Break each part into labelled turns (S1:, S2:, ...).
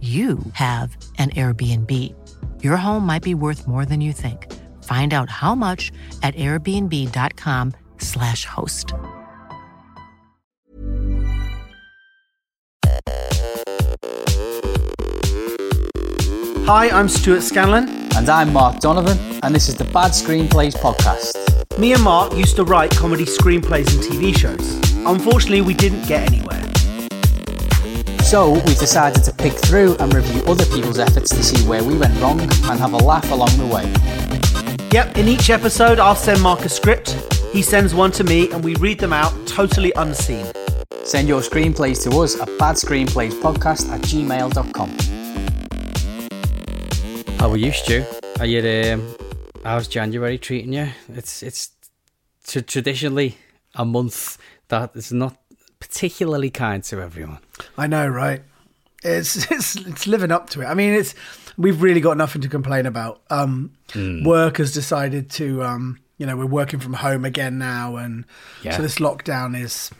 S1: you have an Airbnb. Your home might be worth more than you think. Find out how much at airbnb.com/slash host.
S2: Hi, I'm Stuart Scanlon.
S3: And I'm Mark Donovan, and this is the Bad Screenplays podcast.
S2: Me and Mark used to write comedy screenplays and TV shows. Unfortunately, we didn't get anywhere.
S3: So we've decided to pick through and review other people's efforts to see where we went wrong and have a laugh along the way.
S2: Yep, in each episode, I'll send Mark a script. He sends one to me, and we read them out totally unseen.
S3: Send your screenplays to us at badscreenplayspodcast at gmail.com.
S4: How are you, Stu? Are you? Um, how's January treating you? It's it's t- traditionally a month that is not particularly kind to everyone.
S2: I know, right? It's it's it's living up to it. I mean, it's we've really got nothing to complain about. Um, Work has decided to, um, you know, we're working from home again now, and
S4: Yeah.
S2: so this lockdown is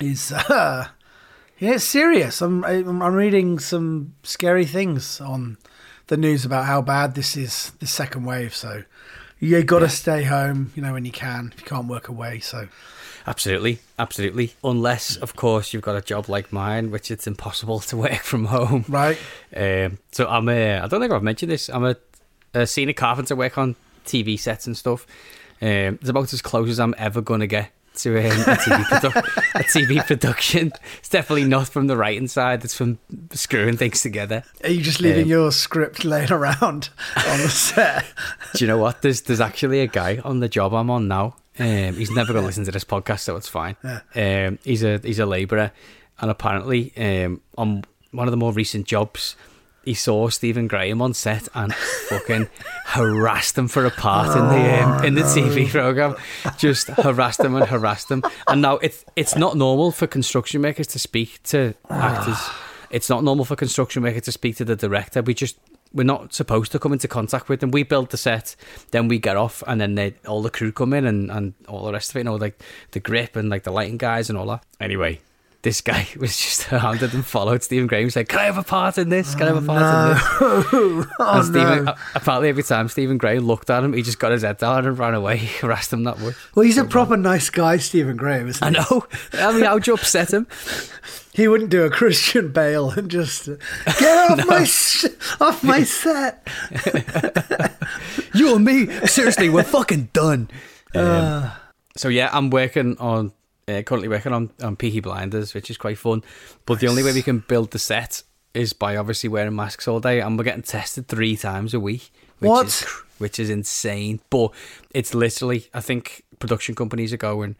S2: is uh, yeah, it's serious. I'm I'm reading some scary things on the news about how bad this is, this second wave. So you got to stay home, you know, when you can. If you can't work away, so
S4: Absolutely, absolutely. Unless, of course, you've got a job like mine, which it's impossible to work from home.
S2: right.
S4: Um, so I'm a. I don't think I've mentioned this. I'm a, a senior carpenter. Work on TV sets and stuff. Um, it's about as close as I'm ever gonna get to um, a, TV produ- a TV production. It's definitely not from the writing side. It's from screwing things together.
S2: Are you just leaving
S4: Um,
S2: your script laying around on the set?
S4: Do you know what? There's there's actually a guy on the job I'm on now. Um, he's never going to listen to this podcast, so it's fine. Um, he's a he's a labourer, and apparently, um, on one of the more recent jobs, he saw Stephen Graham on set and fucking harassed him for a part in the um, in the TV program. Just harassed him and harassed him. And now it's it's not normal for construction makers to speak to actors. It's not normal for construction makers to speak to the director. We just we're not supposed to come into contact with them. We build the set, then we get off, and then they, all the crew come in and, and all the rest of it. You know, like the grip and like the lighting guys and all that. Anyway, this guy was just hounded and followed Stephen Graham. Said, "Can I have a part in this? Can I have a part in this?"
S2: Oh,
S4: and Stephen,
S2: no.
S4: apparently, every time Stephen Graham looked at him, he just got his head down and ran away. He harassed him that much.
S2: Well, he's a proper nice guy, Stephen Graham, isn't
S4: I
S2: he?
S4: know. I mean, how'd you upset him?
S2: He wouldn't do a Christian Bale and just uh, get off my sh- off my set.
S4: you and me, seriously, we're fucking done. Um, so yeah, I'm working on uh, currently working on on Peaky Blinders, which is quite fun. But the only way we can build the set is by obviously wearing masks all day, and we're getting tested three times a week. Which
S2: What?
S4: Is, which is insane. But it's literally, I think production companies are going.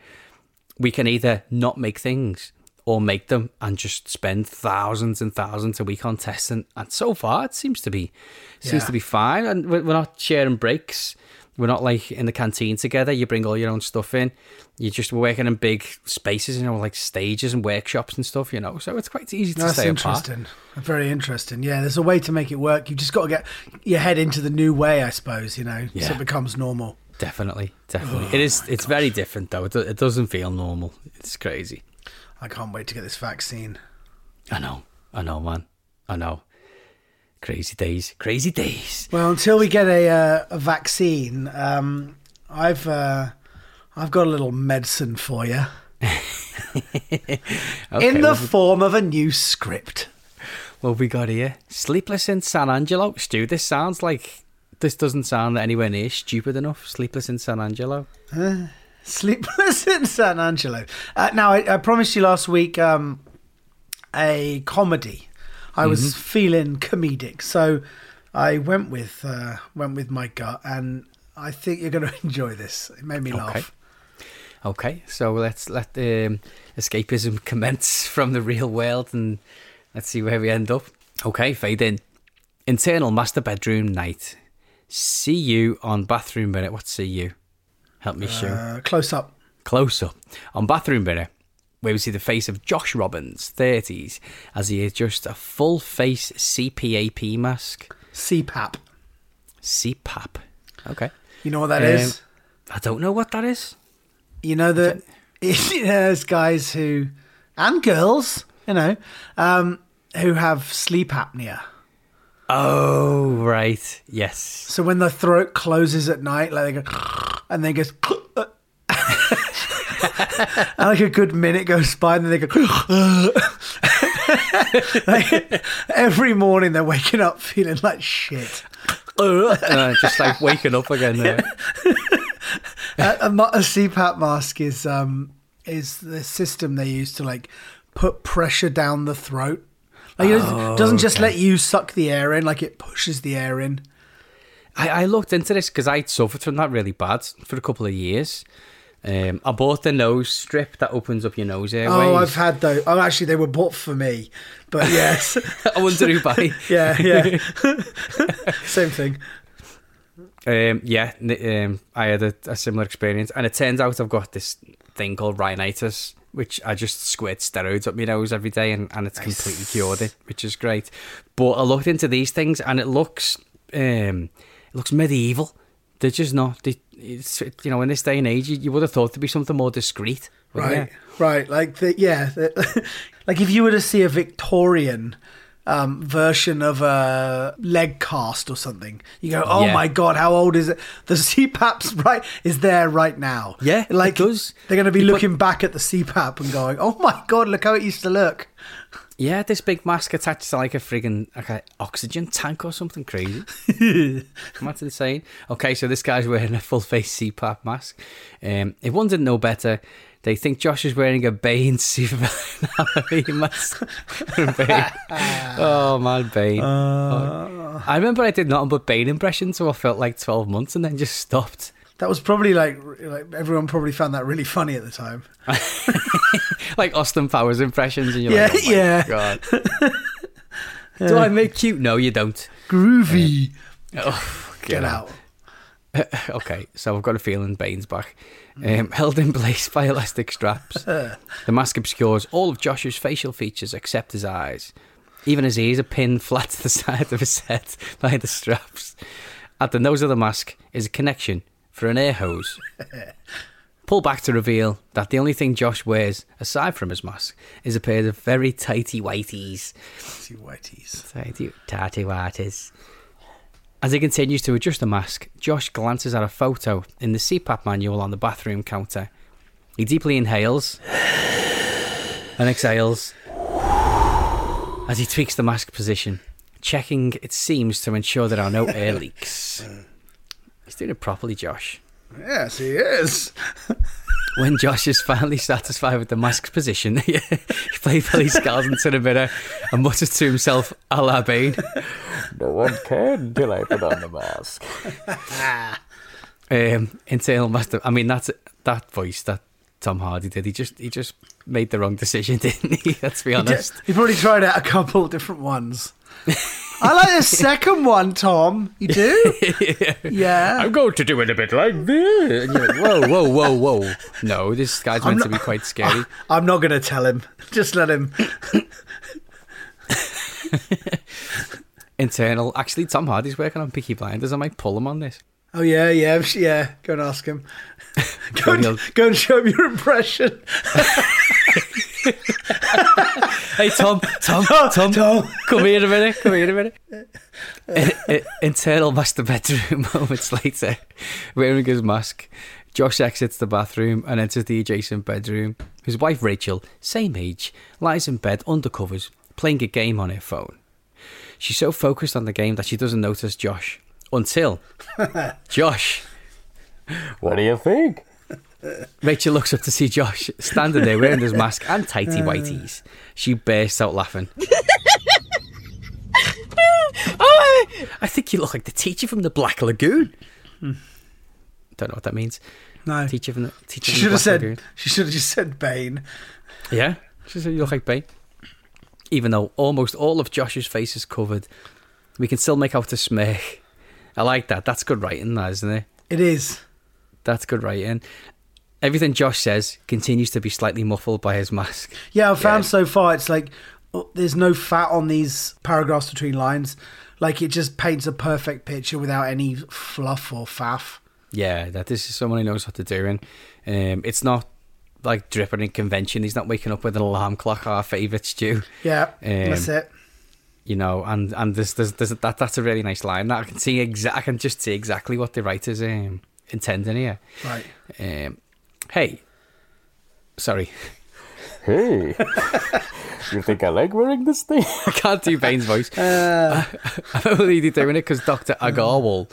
S4: We can either not make things or make them and just spend thousands and thousands a week on testing. And so far, it seems to be seems
S2: Yeah.
S4: to be fine. And we're not sharing breaks We're not like in the canteen together. You bring all your own stuff in. You're just working in big spaces, you know, like stages and workshops and stuff, you know. So it's quite easy to
S2: That's
S4: stay apart.
S2: interesting. Very interesting. Yeah, there's a way to make it work. You've just got to get your head into the new way, I suppose. You know, so it becomes normal.
S4: Definitely, definitely. Oh it is. It's very different though. It, it doesn't feel normal. It's crazy.
S2: I can't wait to get this vaccine.
S4: I know. I know, man. I know. Crazy days. Crazy days.
S2: Well, until we get a uh, a vaccine, um, I've uh, I've got a little medicine for you
S4: Okay,
S2: in the
S4: we-
S2: form of a new script.
S4: what we got here? Sleepless in San Angelo. Stu, this sounds like this doesn't sound anywhere near stupid enough. Sleepless in San Angelo.
S2: Sleepless in San Angelo. Uh, now, I, I promised you last week um, a comedy. I was feeling comedic, so I went with uh, went with my gut, and I think you're going to enjoy this. It made me laugh.
S4: Okay, so let's let um, escapism commence from the real world and let's see where we end up. Okay, fade in. Internal master bedroom night. See you on bathroom minute. What's see you? Help me show.
S2: Uh, close up.
S4: Close up on bathroom minute, where we see the face of Josh Robbins, 30s, as he adjusts a full face CPAP mask.
S2: CPAP.
S4: CPAP. Okay.
S2: You know what that
S4: Um,
S2: is?
S4: I don't know what that is.
S2: You know that there's guys who and girls, you know, um, who have sleep apnea.
S4: Oh, right. Yes.
S2: So when the throat closes at night, like they go, and then goes, and like a good minute goes by, and then they go. Like, every morning they're waking up feeling like shit.
S4: Uh, just like waking up again. There.
S2: a, a, a CPAP mask is um is the system they use to like put pressure down the throat. Like it doesn't- doesn't just let you suck the air in, like it pushes the air in.
S4: I, I looked into this because I'd suffered from that really bad for a couple of years. Um, I bought the nose strip that opens up your nose airways.
S2: Oh, I've had those. Oh, actually, they were bought for me, but yes,
S4: I wonder who buy.
S2: yeah, yeah, same thing.
S4: Um, yeah, um, I had a, a similar experience, and it turns out I've got this thing called rhinitis, which I just squirt steroids up my nose every day, and, and it's completely cured it, which is great. But I looked into these things, and it looks, um, it looks medieval. They're just not. They, it's, you know, in this day and age, you, you would have thought to be something more discreet.
S2: Right,
S4: you?
S2: right. Like the yeah, the, like if you were to see a Victorian um, version of a leg cast or something, you go, "Oh
S4: Yeah.
S2: my god, how old is it?" The CPAP's right is there right now.
S4: Yeah, it
S2: like
S4: does.
S2: They're going to be
S4: You put-
S2: looking back at the CPAP and going, "Oh my god, look how it used to look."
S4: Yeah, this big mask attached to like a friggin' like a oxygen tank or something crazy. That's insane. Okay, so this guy's wearing a full face CPAP mask. Um, if one didn't know better, they think Josh is wearing a Bane Superman mask. Bane. oh man, Bane. Oh. I remember I did nothing but Bane impressions, so I felt like twelve months, and then just stopped.
S2: That was probably like like everyone probably found that really funny at the time.
S4: Like Austin Powers impressions, and you're
S2: Yeah,
S4: like, oh my
S2: yeah.
S4: god. Do I make cute? No, you don't.
S2: Groovy.
S4: Oh,
S2: Get out.
S4: okay, so I've got a feeling Bane's back. Um, held in place by elastic straps. the mask obscures all of Josh's facial features except his eyes. Even his ears are pinned flat to the side of his head by the straps. At the nose of the mask is a connection for an air hose. Pull back to reveal that the only thing Josh wears, aside from his mask, is a pair of very tighty whiteys.
S2: See whiteys.
S4: Tighty, tighty whiteys. As he continues to adjust the mask, Josh glances at a photo in the CPAP manual on the bathroom counter. He deeply inhales and exhales as he tweaks the mask position, checking it seems to ensure there are no air leaks. Mm. He's doing it properly, Josh.
S2: Yes, he is.
S4: When Josh is finally satisfied with the mask's position, he playfully scowls into the mirror and mutters to himself, a la Bane. No one can until I put on the mask. um, internal master. I mean, that's that voice that Tom Hardy did. He just he just made the wrong decision, didn't he? Let's be honest.
S2: He probably tried out a couple different ones. I like the second one, Tom. You do? yeah.
S4: I'm going to do it a bit like this. And you're like, whoa, whoa, whoa, whoa. No, this guy's meant to be quite scary.
S2: I'm not going to tell him. Just let him.
S4: Internal. Actually, Tom Hardy's working on Peaky Blinders. I might pull him on this.
S2: Oh yeah, yeah, yeah. Go and ask him. Go and, go and show him your impression.
S4: Hey, Tom, Tom, oh, Tom,
S2: Tom.
S4: come here a minute, come here a minute. I- I- internal master bedroom moments later, wearing his mask, Josh exits the bathroom and enters the adjacent bedroom. His wife Rachel, same age, lies in bed under covers, playing a game on her phone. She's so focused on the game that she doesn't notice Josh until Josh. What do you think? Rachel looks up to see Josh standing there wearing his mask and tighty uh. whities. She bursts out laughing. Oh, I think you look like the teacher from the Black Lagoon. Hmm. Don't know what that means.
S2: No.
S4: Teacher from the teacher
S2: She
S4: from the
S2: should have
S4: Black Lagoon.
S2: She should have just said Bane.
S4: Yeah, she said you look like Bane. Even though almost all of Josh's face is covered, we can still make out the smirk. I like that. That's good writing, that isn't it?
S2: It is.
S4: That's good writing. Everything Josh says continues to be slightly muffled by his mask.
S2: Yeah, I've found
S4: Yeah.
S2: so far it's like oh, there's no fat on these paragraphs between lines. Like it just paints a perfect picture without any fluff or faff.
S4: Yeah, that this is someone who knows what to do, and um, it's not like dripping in convention. He's not waking up with an alarm clock. Our favourite stew,
S2: Yeah,
S4: Um,
S2: that's it.
S4: you know, and and there's, there's, there's that that's a really nice line. That I can see exa- I can just see exactly what the writers um, intending here.
S2: Right.
S4: Um, hey, sorry,
S5: Hey, you think I like wearing this thing?
S4: I can't do Bane's voice. I'm only doing it because Doctor Agarwal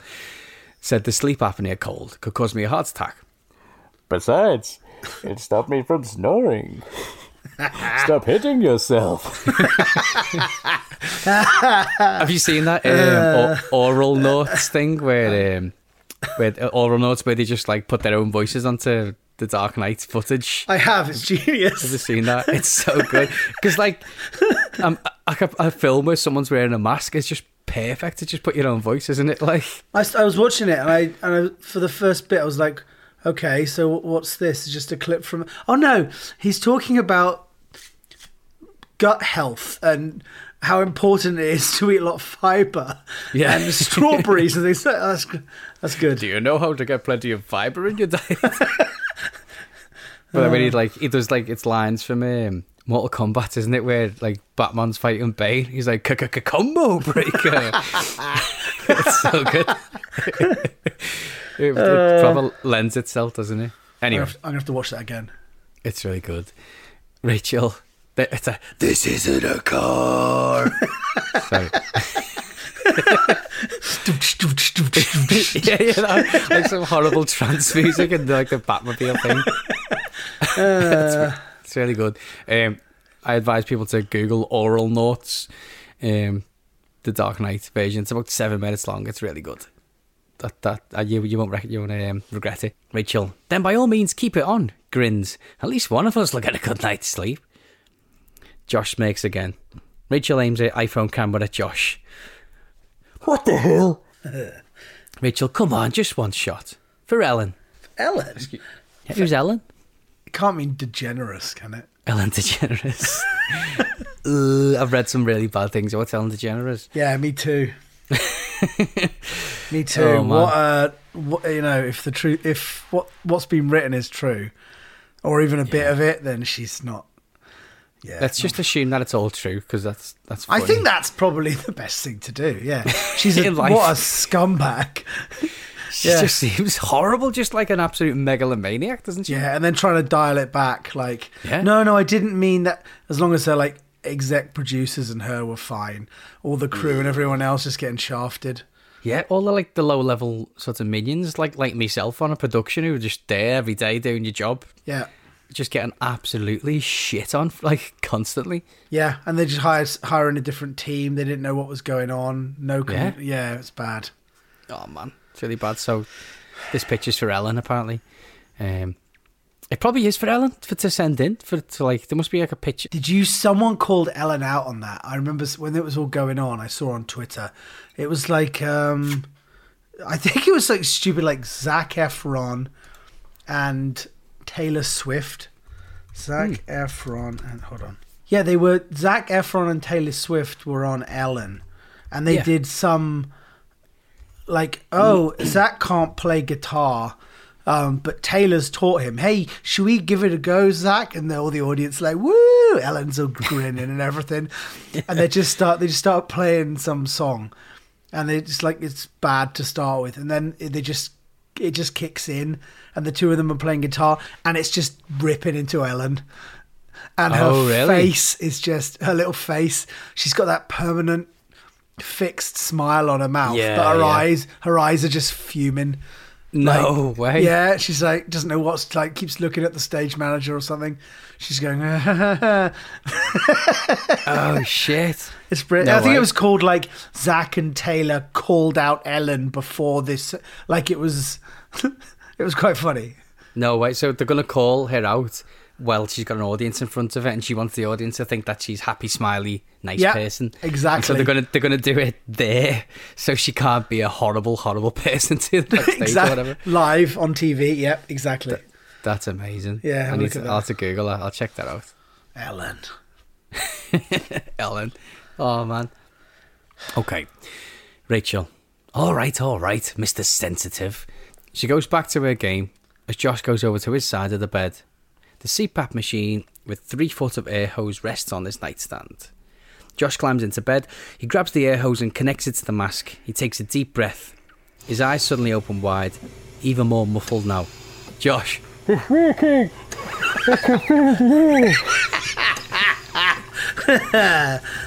S4: said the sleep apnea cold could cause me a heart attack.
S5: Besides, it stopped me from snoring. Stop hitting yourself.
S4: Have you seen that um, o- Auralnauts thing where um, where uh, Auralnauts where they just like put their own voices onto the Dark Knight footage?
S2: I have. It's genius.
S4: Have you seen that? It's so good because like um, like a, a film where someone's wearing a mask is just perfect to just put your own voice, isn't it? Like
S2: I, I was watching it and I and I, for the first bit I was like, okay, so what's this? It's just a clip from. Oh no, he's talking about gut health and how important it is to eat a lot of fiber.
S4: Yeah.
S2: and strawberries and things. That's that's good.
S4: Do you know how to get plenty of fiber in your diet? but I mean, he like he does like it's lines from um, Mortal Kombat, isn't it? Where like Batman's fighting Bane, he's like combo breaker. it's so good. it, it probably lends itself, doesn't it? Anyway,
S2: I'm gonna have to watch that again.
S4: it's really good. Rachel, it's a this isn't a car. Sorry. Yeah, yeah, like some horrible trance music and like the Batmobile thing. it's, re- it's really good. Um, I advise people to Google Auralnauts, um, the Dark Knight version. It's about seven minutes long. It's really good. That that uh, you you won't you won't um, regret it. Rachel, then by all means keep it on. Grins. At least one of us will get a good night's sleep. Josh smirks again. Rachel aims her iPhone camera at Josh.
S5: What the hell?
S4: Rachel, come on, just one shot for Ellen.
S2: Ellen.
S4: Yeah, Who's Ellen?
S2: It can't mean DeGeneres, can it?
S4: Ellen DeGeneres. Ugh, I've read some really bad things about Ellen DeGeneres.
S2: Yeah, me too. me too.
S4: Oh,
S2: what uh what you know, if the truth if what what's been written is true or even a bit of it, then she's not yeah.
S4: Let's just assume that it's all true because that's that's.
S2: I think that's probably the best thing to do. Yeah. She's a, what a scumbag.
S4: she
S2: yeah.
S4: just seems horrible, just like an absolute megalomaniac, doesn't she?
S2: Yeah, and then trying to dial it back like
S4: Yeah.
S2: no, no, I didn't mean that as long as they're like exec producers and her were fine. All the crew and mm. everyone else just getting shafted.
S4: Yeah, all the like the low level sort of minions, like like myself on a production, who are just there every day doing your job,
S2: Yeah.
S4: Just getting absolutely shit on like constantly.
S2: Yeah, and they just hired hiring a different team. They didn't know what was going on. No,
S4: Yeah.
S2: yeah, it's bad.
S4: Oh man, it's really bad. So this picture's for Ellen apparently. Um, It probably is for Ellen for to send in for to like. There must be like a picture.
S2: Did you? Someone called Ellen out on that. I remember when it was all going on. I saw on Twitter. It was like, um I think it was like stupid, like Zac Efron and Taylor Swift. Zac Efron and hold on. Yeah, they were. Zac Efron and Taylor Swift were on Ellen, and they
S4: Yeah.
S2: did some like, oh, Zac can't play guitar. Um, but Taylor's taught him, hey, should we give it a go, Zac? And all the audience like, woo! Ellen's all grinning and everything. And they just start, they just start playing some song. And they just like, it's bad to start with. And then they just, it just kicks in. And the two of them are playing guitar. And it's just ripping into Ellen. And her
S4: Oh, really?
S2: face is just, her little face, she's got that permanent fixed smile on her mouth.
S4: Yeah,
S2: but her
S4: yeah.
S2: eyes, her eyes are just fuming.
S4: No
S2: Like,
S4: way.
S2: Yeah, she's like doesn't know what's like. Keeps looking at the stage manager or something. She's going.
S4: Oh shit.
S2: It's brilliant.
S4: No
S2: I think
S4: way.
S2: it was called like Zac and Taylor called out Ellen before this. Like it was. it was quite funny.
S4: No way. So they're gonna call her out. Well, she's got an audience in front of her, and she wants the audience to think that she's happy, smiley, nice
S2: Yeah,
S4: person. And
S2: exactly.
S4: so they're gonna they're gonna do it there, so she can't be a horrible, horrible person to the
S2: exactly.
S4: whatever.
S2: Live on TV. Yep, exactly.
S4: That's amazing.
S2: Yeah,
S4: I need to. I'll have to Google that. I'll check that out.
S2: Ellen.
S4: Ellen. Oh man. Okay. Rachel. All right, all right, Mr. Sensitive. She goes back to her game as Josh goes over to his side of the bed. The CPAP machine with three foot of air hose rests on his nightstand. Josh climbs into bed. He grabs the air hose and connects it to the mask. He takes a deep breath. His eyes suddenly open wide, even more muffled now. Josh. It's working.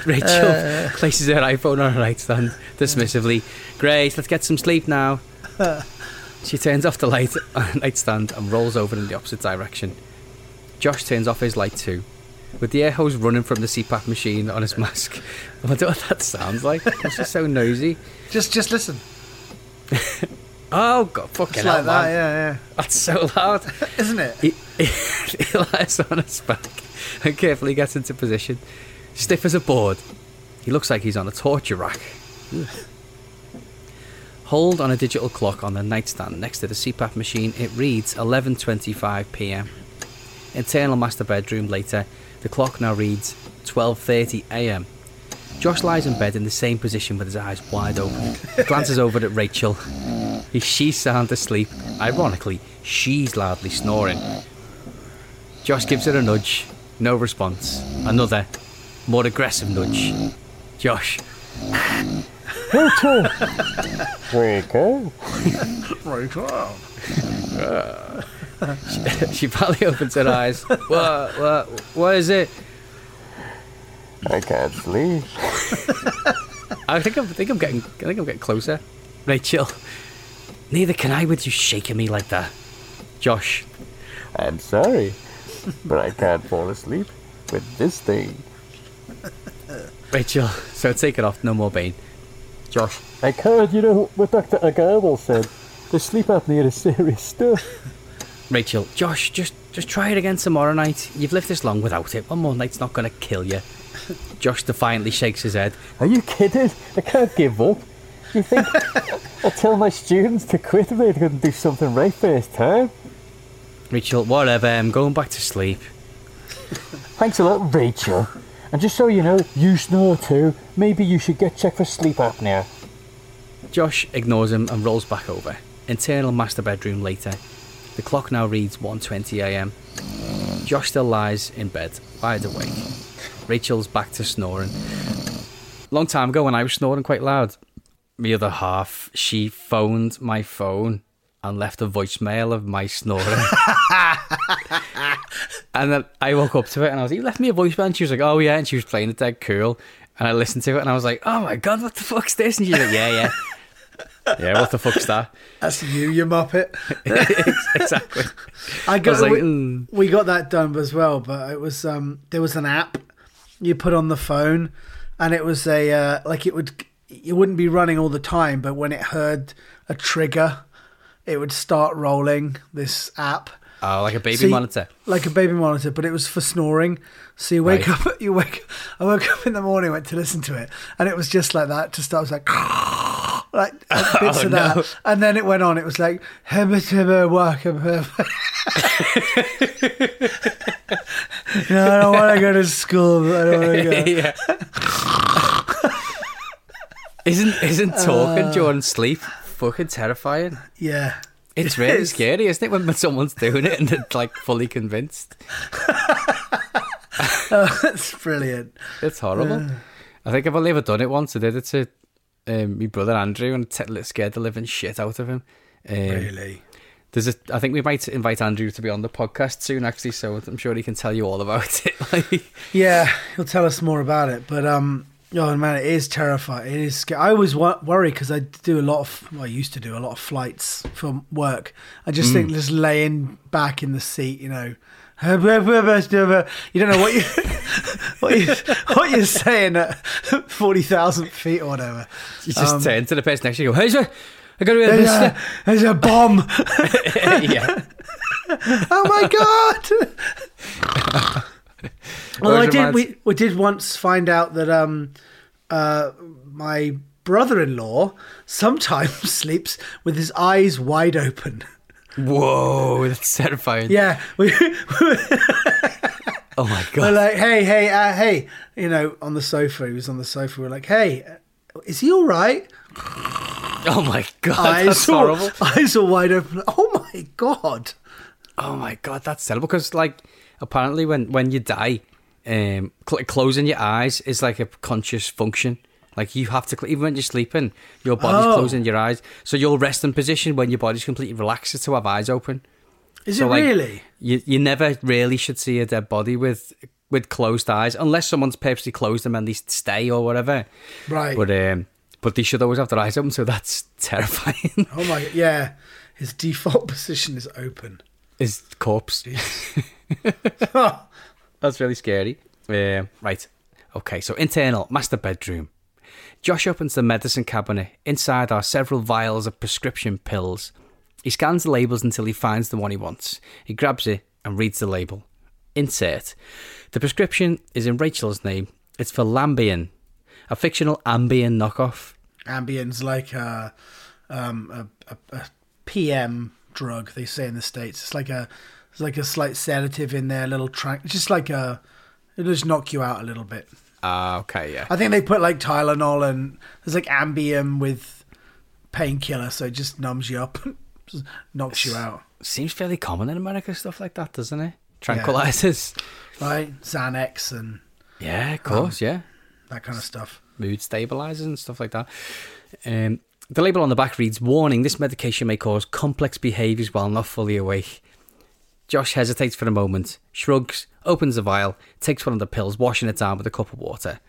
S4: Rachel uh. places her iPhone on her nightstand dismissively. Grace, let's get some sleep now. Uh. she turns off the light on the nightstand and rolls over in the opposite direction. Josh turns off his light too, with the air hose running from the CPAP machine on his mask. I wonder what that sounds like. It's just so noisy.
S2: Just, just listen.
S4: Oh god, fucking
S2: It's
S4: hell,
S2: that.
S4: man.
S2: Yeah,
S4: That's so loud.
S2: Isn't it?
S4: He, he lies on his back and carefully gets into position. Stiff as a board. He looks like he's on a torture rack. Hold on a digital clock on the nightstand next to the CPAP machine. It reads 11:25 p.m. Internal master bedroom later. The clock now reads 12:30 a.m. Josh lies in bed in the same position with his eyes wide open. Glances over at Rachel. She's sound asleep. Ironically, she's loudly snoring. Josh gives her a nudge. No response. Another, more aggressive nudge. Josh.
S5: Rico?
S2: Right. Oh.
S4: she finally opens her eyes. What? What? What is it?
S5: I can't sleep.
S4: I think I'm. I think I'm getting. I think I'm getting closer. Rachel. Neither can I with you shaking me like that. Josh.
S5: I'm sorry, but I can't fall asleep with this thing.
S4: Rachel. So take it off. No more pain. Josh.
S5: I can't, you know what Dr. Agarwal said. The sleep apnea is serious stuff.
S4: Rachel. Josh. Just. Just try it again tomorrow night. You've lived this long without it. One more night's not gonna kill you. Josh defiantly shakes his head.
S5: Are you kidding? I can't give up. You think I'll tell my students to quit if they couldn't do something right first time?
S4: Rachel. Whatever. Um, I'm going back to sleep.
S5: Thanks a lot, Rachel. And just so you know, you snore too. Maybe you should get checked for sleep apnea.
S4: Josh ignores him and rolls back over. Internal master bedroom later. The clock now reads 1:20 a.m. Josh still lies in bed, wide awake. Rachel's back to snoring. Long time ago when I was snoring quite loud, the other half, she phoned my phone and left a voicemail of my snoring. and then I woke up to it and I was like, You left me a voicemail? And she was like, Oh, yeah. And she was playing it dead cool. And I listened to it and I was like, Oh my God, what the fuck's this? And she's like, Yeah, yeah. Yeah, what the fuck's that?
S2: That's you, you muppet.
S4: exactly.
S2: I
S4: I
S2: got
S4: was like,
S2: we,
S4: "Mm."
S2: we got that done as well, but it was um there was an app you put on the phone, and it was a uh, like it would it wouldn't be running all the time, but when it heard a trigger, it would start rolling this app,
S4: Oh, like a baby
S2: So you-
S4: monitor.
S2: like a baby monitor, but it was for snoring. So you wake
S4: Right.
S2: up, you wake. I woke up in the morning, went to listen to it, and it was just like that. To start, it was like, like bits
S4: Oh,
S2: of that,
S4: no.
S2: and then it went on. It was like, "Hebba tibba waka hebba." no, I don't want to go to school. I don't want to go.
S4: yeah. isn't isn't talking
S2: Uh.
S4: during sleep fucking terrifying?
S2: Yeah,
S4: It's
S2: It
S4: really
S2: is.
S4: scary, isn't it, when someone's doing it and they're like fully convinced?
S2: that's brilliant.
S4: It's horrible. I think I've only ever done it once. I did it to um, my brother Andrew and it scared the living shit out of him. Um,
S2: Really.
S4: There's a, I think we might invite Andrew to be on the podcast soon, actually. So I'm sure he can tell you all about it.
S2: Yeah, he'll tell us more about it. But um, oh man, it is terrifying. It is. sca- I always wo- worry because I do a lot of. Well, I used to do a lot of flights from work. I just think just laying back in the seat, you know. You don't know what you what you what you're saying at forty thousand feet or whatever.
S4: you just
S2: Um,
S4: turn to the person next to you. Go, hey, sir, I got to be
S2: There's
S4: a
S2: a, there's a bomb!
S4: yeah.
S2: Oh my god! well, I did. We we did once find out that um, uh, my brother-in-law sometimes sleeps with his eyes wide open.
S4: Whoa, that's terrifying.
S2: Yeah, we,
S4: Oh my god.
S2: we're like, hey, hey, uh, hey, you know, on the sofa. He was on the sofa. We're like, hey, is he all right?
S4: Oh my god.
S2: eyes
S4: That's
S2: all,
S4: horrible.
S2: eyes all wide open. Oh my god!
S4: Oh my god, that's terrible. Because like, apparently, when when you die, um, cl- closing your eyes is like a conscious function. Like you have to, even when you're sleeping, your body's
S2: Oh.
S4: closing your eyes. So your resting position when your body's completely relaxed is to have eyes open.
S2: Is
S4: So,
S2: it
S4: like,
S2: really?
S4: You you never really should see a dead body with with closed eyes unless someone's purposely closed them and they stay or whatever.
S2: Right.
S4: But um, but they should always have their eyes open. So that's terrifying.
S2: Oh my, yeah. His default position is open.
S4: His corpse. That's really scary. Um, right. Okay, so internal master bedroom. Josh opens the medicine cabinet. Inside are several vials of prescription pills. He scans the labels until he finds the one he wants. He grabs it and reads the label. Insert. The prescription is in Rachel's name. It's for Lambian, a fictional Ambien knockoff.
S2: Ambien's like a, um, a, a, a PM drug they say in the states. It's like a it's like a slight sedative in there, a little trank. Just like a it'll just knock you out a little bit.
S4: Ah, okay, yeah.
S2: I think they put like Tylenol and there's like Ambien with painkiller, so it just numbs you up, knocks you out.
S4: Seems fairly common in America, stuff like that, doesn't it? Tranquilizers.
S2: Right, Xanax and
S4: Yeah, of course, yeah.
S2: that kind of stuff.
S4: mood stabilizers and stuff like that. Um, the label on the back reads Warning this medication may cause complex behaviours while not fully awake. Josh hesitates for a moment, shrugs, opens the vial, takes one of the pills, washing it down with a cup of water.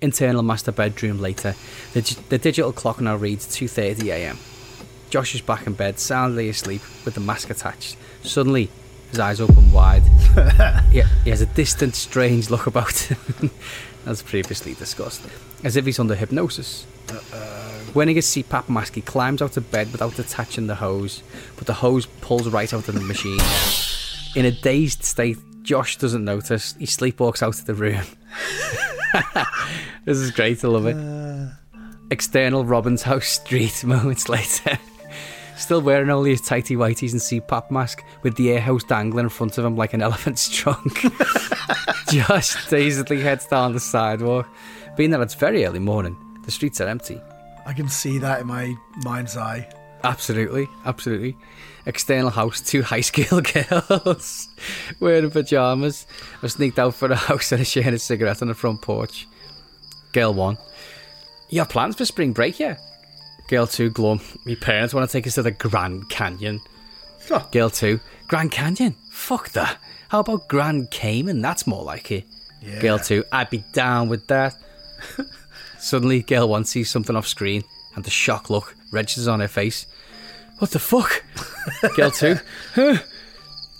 S4: Internal master bedroom later. The, the digital clock now reads 2.30am. Josh is back in bed, soundly asleep, with the mask attached. Suddenly, his eyes open wide. he, he has a distant, strange look about him, as previously discussed, as if he's under hypnosis. Wearing his CPAP mask, he climbs out of bed without attaching the hose, but the hose pulls right out of the machine. In a dazed state, Josh doesn't notice. He sleepwalks out of the room. this is great, I love it. Uh. External Robin's House Street moments later. Still wearing only his tighty whities and CPAP mask, with the air hose dangling in front of him like an elephant's trunk. Josh dazedly heads down the sidewalk. Being that it's very early morning, the streets are empty.
S2: I can see that in my mind's eye.
S4: Absolutely, absolutely. External house, two high school girls wearing pajamas have sneaked out for the house and sharing a cigarette on the front porch. Girl one, you have plans for spring break, yeah? Girl two, glum. My parents want to take us to the Grand Canyon.
S2: Huh.
S4: Girl two, Grand Canyon? Fuck that. How about Grand Cayman? That's more like it.
S2: Yeah.
S4: Girl two, I'd be down with that. Suddenly, girl one sees something off screen, and the shock look registers on her face. What the fuck? girl two, huh?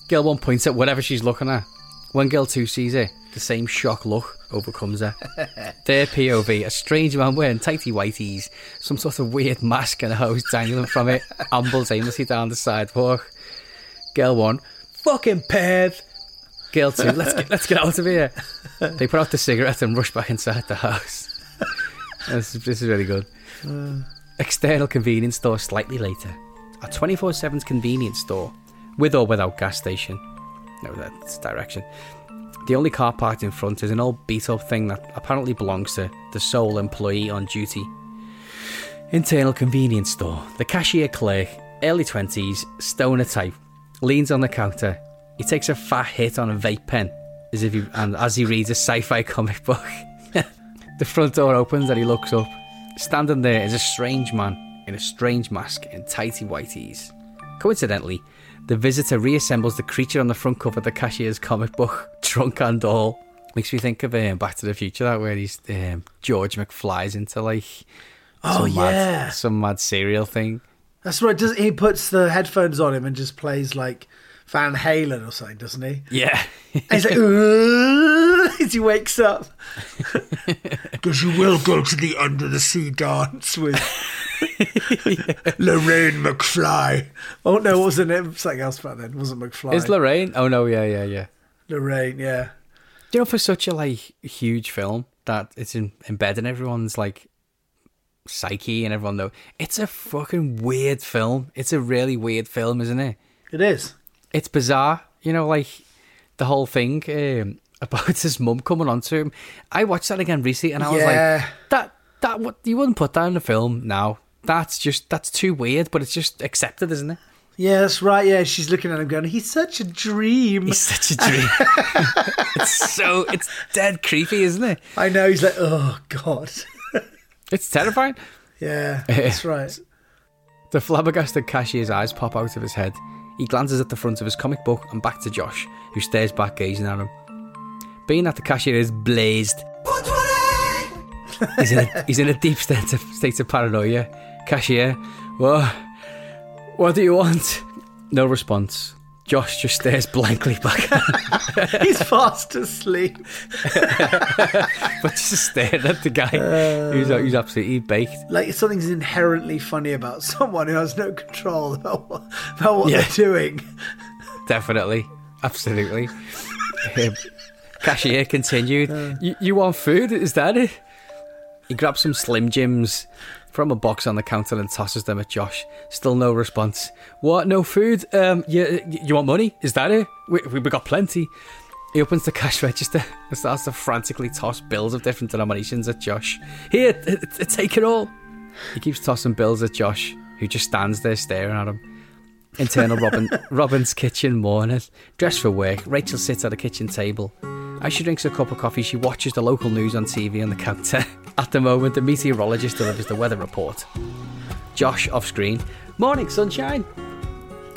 S4: Girl one points at whatever she's looking at. When girl two sees it, the same shock look overcomes her. Their POV, a strange man wearing tighty whities, some sort of weird mask and a hose dangling from it, ambles aimlessly down the sidewalk. Girl one, fucking perv. Girl two, let's get, let's get out of here. They put out the cigarette and rush back inside the house. this, is- this is really good. Uh. External convenience store slightly later. A 24 7 convenience store, with or without gas station. No, that's direction. The only car parked in front is an old beat up thing that apparently belongs to the sole employee on duty. Internal convenience store. The cashier clerk, early 20s, stoner type, leans on the counter. He takes a fat hit on a vape pen as if he, and as he reads a sci-fi comic book. the front door opens and he looks up. Standing there is a strange man in a strange mask and tighty whities. Coincidentally, the visitor reassembles the creature on the front cover of the cashier's comic book, drunk and all. Makes me think of um, Back to the Future, that where he's um, George McFly's into like
S2: Oh,
S4: some
S2: yeah.
S4: mad, some mad serial thing.
S2: That's right. Does he puts the headphones on him and just plays like Van Halen or something, doesn't he?
S4: Yeah,
S2: And he's like, as he wakes up. Because you will go to the under the sea dance with Lorraine McFly. Oh no, what was the name? Something else back then. It wasn't McFly.
S4: is Lorraine? Oh no, yeah, yeah, yeah.
S2: Lorraine, yeah.
S4: Do you know for such a like huge film that it's in, embedded in everyone's like psyche and everyone know it's a fucking weird film. It's a really weird film, isn't it?
S2: It is.
S4: It's bizarre, you know, like the whole thing um, about his mum coming onto him. I watched that again recently, and I was
S2: Yeah.
S4: like, that that what you wouldn't put that in a film now. That's just that's too weird, but it's just accepted, isn't it?
S2: Yeah, that's right. Yeah, she's looking at him going, he's such a dream.
S4: He's such a dream. it's so it's dead creepy, isn't it?
S2: I know. He's like, oh, God.
S4: It's terrifying.
S2: Yeah, that's right.
S4: The flabbergasted cashier's eyes pop out of his head. He glances at the front of his comic book and back to Josh, who stares back, gazing at him. Being that the cashier is blazed, he's in a, he's in a deep state of, state of paranoia. Cashier, what? What do you want? No response. Josh just stares blankly back, at him,
S2: He's fast asleep.
S4: but just staring at the guy who's, who's absolutely baked.
S2: Like something's inherently funny about someone who has no control about what, about what
S4: Yeah.
S2: they're doing.
S4: Definitely. Absolutely. Um, cashier continued. you, you want food? Is that it? He grabs some Slim Jims from a box on the counter and tosses them at Josh. Still no response. What? No food? Um, you, you want money? Is that it? We, we got plenty. He opens the cash register and starts to frantically toss bills of different denominations at Josh. Here, t- t- take it all. He keeps tossing bills at Josh, who just stands there staring at him. Internal Robin Robin's kitchen morning. Dressed for work, Rachel sits at a kitchen table. As she drinks a cup of coffee, she watches the local news on TV on the counter. At the moment, the meteorologist delivers the weather report. Josh off screen. Morning, sunshine.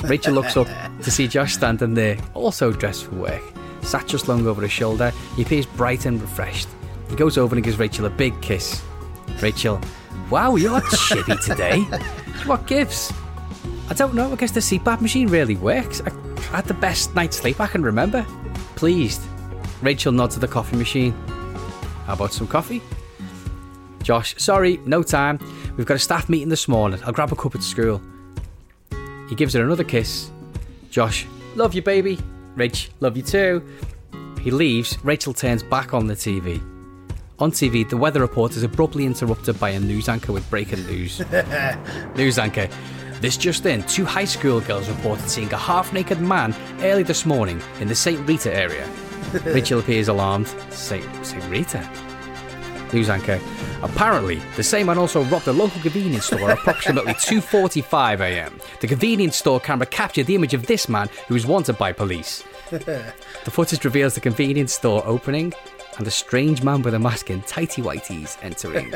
S4: Rachel looks up to see Josh standing there, also dressed for work. Satchel slung over his shoulder. He appears bright and refreshed. He goes over and gives Rachel a big kiss. Rachel, wow, you're chippy today. What gives? I don't know. I guess the CPAP machine really works. I, I had the best night's sleep I can remember. Pleased. Rachel nods at the coffee machine. How about some coffee? Josh, sorry, no time. We've got a staff meeting this morning. I'll grab a cup at school. He gives her another kiss. Josh, love you, baby. Rach, love you too. He leaves. Rachel turns back on the TV. On TV, the weather report is abruptly interrupted by a news anchor with breaking news. news anchor. This just in, two high school girls reported seeing a half naked man early this morning in the St. Rita area. Rachel appears alarmed. St. St. Rita? News anchor. Apparently, the same man also robbed a local convenience store at approximately 2:45 a.m. The convenience store camera captured the image of this man who is wanted by police. The footage reveals the convenience store opening and a strange man with a mask and tighty whities entering.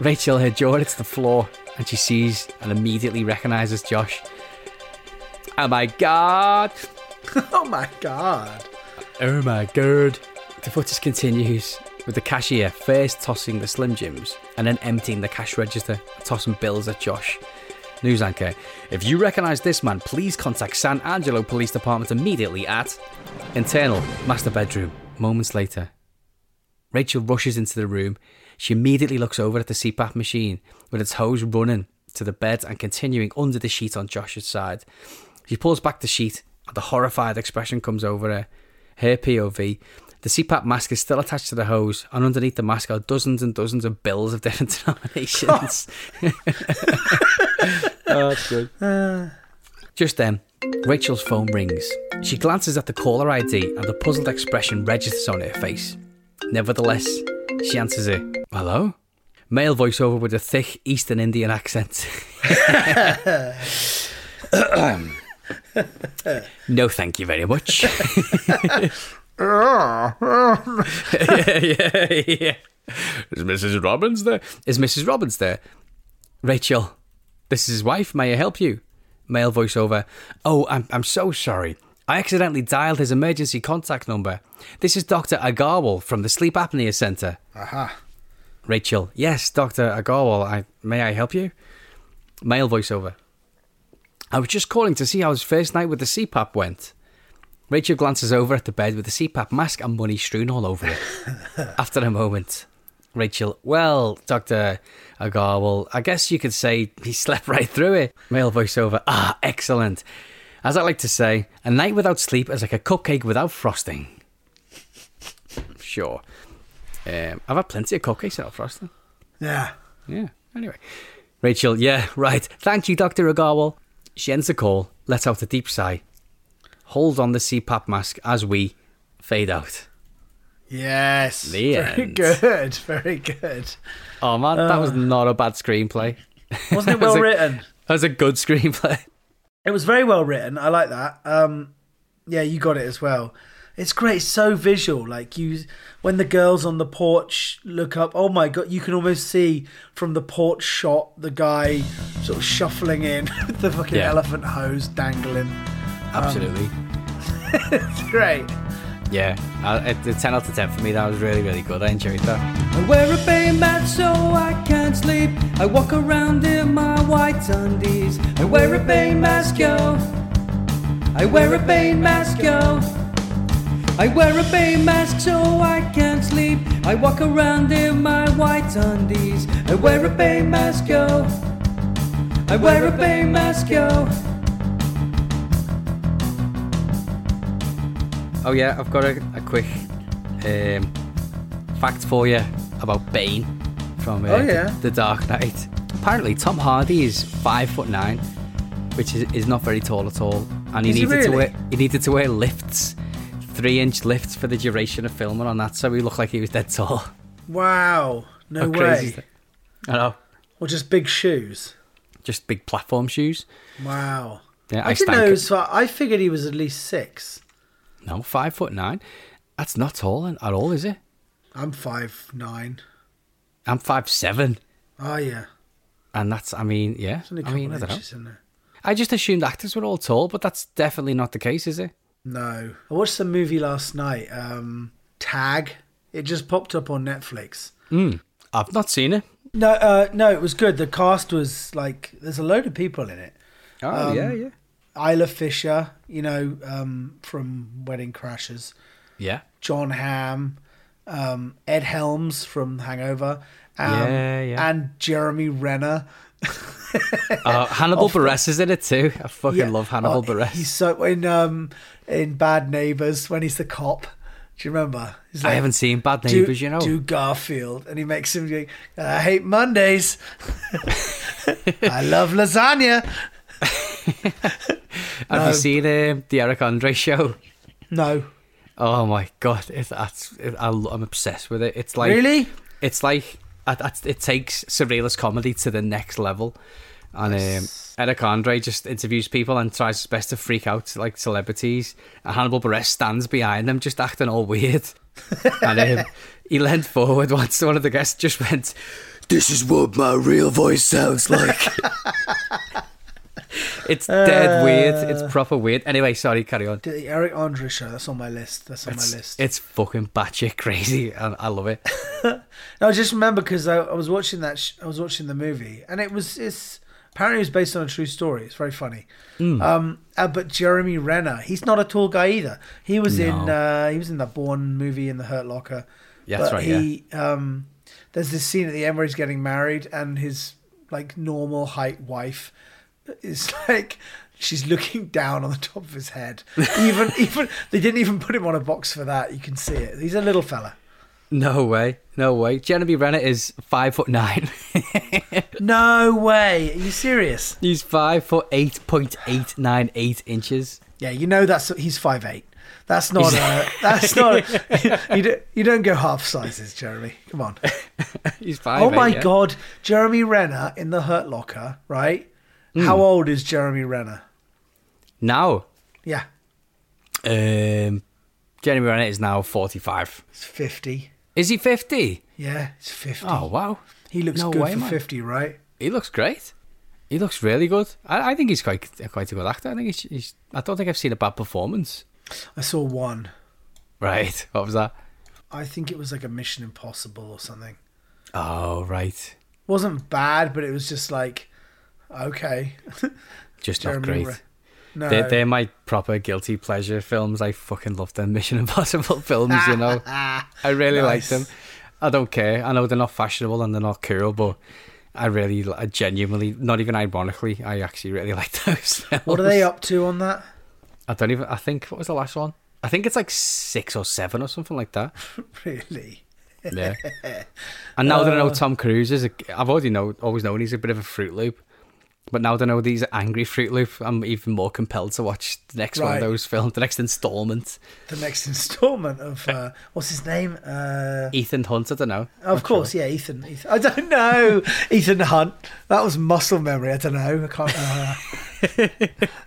S4: Rachel, her jaw hits the floor and she sees and immediately recognizes Josh. Oh my god!
S2: Oh my god.
S4: Oh my god. The footage continues with the cashier first tossing the Slim Jims and then emptying the cash register tossing bills at Josh. News anchor, if you recognise this man, please contact San Angelo Police Department immediately at internal master bedroom. Moments later, Rachel rushes into the room. She immediately looks over at the CPAP machine with its hose running to the bed and continuing under the sheet on Josh's side. She pulls back the sheet and The horrified expression comes over her. Her POV. The CPAP mask is still attached to the hose, and underneath the mask are dozens and dozens of bills of different denominations. oh, that's good. Just then, Rachel's phone rings. She glances at the caller ID, and the puzzled expression registers on her face. Nevertheless, she answers it. Hello? Male voiceover with a thick Eastern Indian accent. no, thank you very much. yeah, yeah, yeah. Is Mrs. Robbins there? Is Mrs. Robbins there? Rachel, this is his wife. May I help you? Male voiceover. Oh, I'm, I'm so sorry. I accidentally dialed his emergency contact number. This is Dr. Agarwal from the Sleep Apnea Center.
S2: Aha.
S4: Rachel, yes, Dr. Agarwal. I, may I help you? Male voiceover. I was just calling to see how his first night with the CPAP went. Rachel glances over at the bed with the CPAP mask and money strewn all over it. After a moment, Rachel, well, Dr. Agarwal, I guess you could say he slept right through it. Male voiceover, ah, excellent. As I like to say, a night without sleep is like a cupcake without frosting. Sure. Um, I've had plenty of cupcakes without frosting.
S2: Yeah.
S4: Yeah. Anyway, Rachel, yeah, right. Thank you, Dr. Agarwal. She ends the call, lets out a deep sigh, holds on the CPAP mask as we fade out.
S2: Yes.
S4: The
S2: very
S4: end.
S2: good. Very good.
S4: Oh man, that was not a bad screenplay.
S2: Wasn't it
S4: That was
S2: well
S4: a-
S2: written?
S4: That was a good screenplay.
S2: It was very well written. I like that. Um, yeah, you got it as well. It's great. It's so visual. Like you, when the girls on the porch look up. Oh my god! You can almost see from the porch shot the guy sort of shuffling in with the fucking
S4: Yeah.
S2: elephant hose dangling.
S4: Absolutely.
S2: It's great.
S4: Yeah, it- it's 10 out of 10 for me. That was really, really good. I enjoyed that. I wear a Bane mask so I can't sleep. I walk around in my white undies. I wear a Bane mask, yo. I wear a Bane mask, yo. I wear a Bane mask so I can't sleep. I walk around in my white undies. I wear a Bane mask, yo. I wear a Bane mask, yo. Oh yeah, I've got a, a quick um, fact for you about Bane from uh,
S2: Oh, yeah.
S4: The Dark Knight. Apparently, Tom Hardy is five foot nine, which is, is not very tall at all, and he
S2: Is he
S4: needed to wear he needed to wear lifts, three inch lifts for the duration of filming on that, so he looked like he was dead tall.
S2: Wow. No
S4: How
S2: way.
S4: I know,
S2: Or just big shoes.
S4: just big platform shoes.
S2: Wow.
S4: Yeah,
S2: I,
S4: I,
S2: didn't know.
S4: It
S2: I figured he was at least six.
S4: No, five foot nine. That's not tall at all, is it?
S2: I'm five nine.
S4: I'm five seven.
S2: Oh yeah.
S4: and that's I mean, yeah.
S2: It's only a
S4: I mean, I don't
S2: inches, there?
S4: I just assumed actors were all tall, but that's definitely not the case, is it?
S2: No. I watched the movie last night. Um, Tag. It just popped up on Netflix. Hmm.
S4: I've not seen it.
S2: No, uh, no, it was good. The cast was like, there's a load of people in it.
S4: Oh
S2: Um,
S4: yeah, yeah,
S2: Isla Fisher, you know, um, from Wedding Crashers.
S4: yeah.
S2: Jon Hamm, um, Ed Helms from Hangover, um,
S4: Yeah, yeah.
S2: and Jeremy Renner.
S4: Uh, Hannibal Buress is in it too. I fucking
S2: Yeah.
S4: love Hannibal
S2: Oh,
S4: Buress.
S2: He's so in um in Bad Neighbors when he's the cop. Do you remember? He's
S4: I haven't seen Bad
S2: do,
S4: Neighbours, you know.
S2: Do Garfield, and he makes him go, "I hate Mondays. I love lasagna."
S4: Have you seen um, the Eric Andre show?
S2: No,
S4: Oh my god, it's that's it, I, I'm obsessed with it. It's like
S2: really?
S4: it's like it, it- it takes surrealist comedy to the next level. And um, Eric Andre just interviews people and tries his best to freak out like celebrities. And Hannibal Buress stands behind them, just acting all weird. and um, he leaned forward once. One of the guests just went, "This is what my real voice sounds like." it's dead weird. It's proper weird. Anyway, sorry, carry on.
S2: The Eric Andre show. That's on my list. That's on
S4: It's,
S2: my list.
S4: it's fucking batshit crazy, and I love it.
S2: No, I just remember because I, I was watching that. Sh- I was watching the movie, and it was it's apparently it was based on a true story. It's very funny.
S4: Hmm.
S2: Um, uh, but Jeremy Renner, he's not a tall guy either. He was in uh, he was in the Bourne movie in the Hurt Locker.
S4: Yeah, that's right,
S2: He um, there's this scene at the end where he's getting married, and his like normal height wife It's like she's looking down on the top of his head. Even even they didn't even put him on a box for that. You can see it. He's a little fella.
S4: No way, no way. Jeremy Renner is five foot nine.
S2: No way. Are you serious?
S4: He's five foot eight point eight nine eight inches.
S2: Yeah, you know that's he's five eight. That's not a. That's not. you, don't, you don't go half sizes, Jeremy. Come on.
S4: He's five.
S2: oh my
S4: yeah.
S2: God, Jeremy Renner in the Hurt Locker, right?
S4: Hmm.
S2: How old is Jeremy Renner?
S4: Now,
S2: Yeah,
S4: um, Jeremy Renner is now forty-five.
S2: he's fifty.
S4: Is he fifty?
S2: Yeah, he's fifty.
S4: Oh wow,
S2: he looks
S4: no
S2: good
S4: way,
S2: for
S4: man.
S2: fifty, right?
S4: he looks great. He looks really good. I, I think he's quite quite a good actor. I think he's, he's. I don't think I've seen a bad performance.
S2: I saw one.
S4: Right. What was that?
S2: I think it was like a Mission Impossible or something.
S4: Oh right.
S2: wasn't bad, but it was just like, okay.
S4: Just not great.
S2: Re- no,
S4: They're, they're my proper guilty pleasure films. I fucking love them Mission Impossible films, you know. I really like them. I don't care. I know they're not fashionable and they're not cool, but I really, I genuinely, not even ironically, I actually really like those films.
S2: what are they up to on that?
S4: I don't even, I think, what was the last one? I think it's like six or seven or something like that.
S2: Really?
S4: Yeah. and now that I
S2: Uh.
S4: know Tom Cruise is, a, I've already know, always known he's a bit of a Fruit Loop. But now that I know an angry Fruit Loop, I'm even more compelled to watch the next one of those films, the next installment.
S2: The next instalment of uh, what's his name? Uh,
S4: Ethan Hunt, I don't know.
S2: of course, yeah, Ethan, Ethan. I don't know. Ethan Hunt. That was muscle memory. I don't know. I can't. Uh...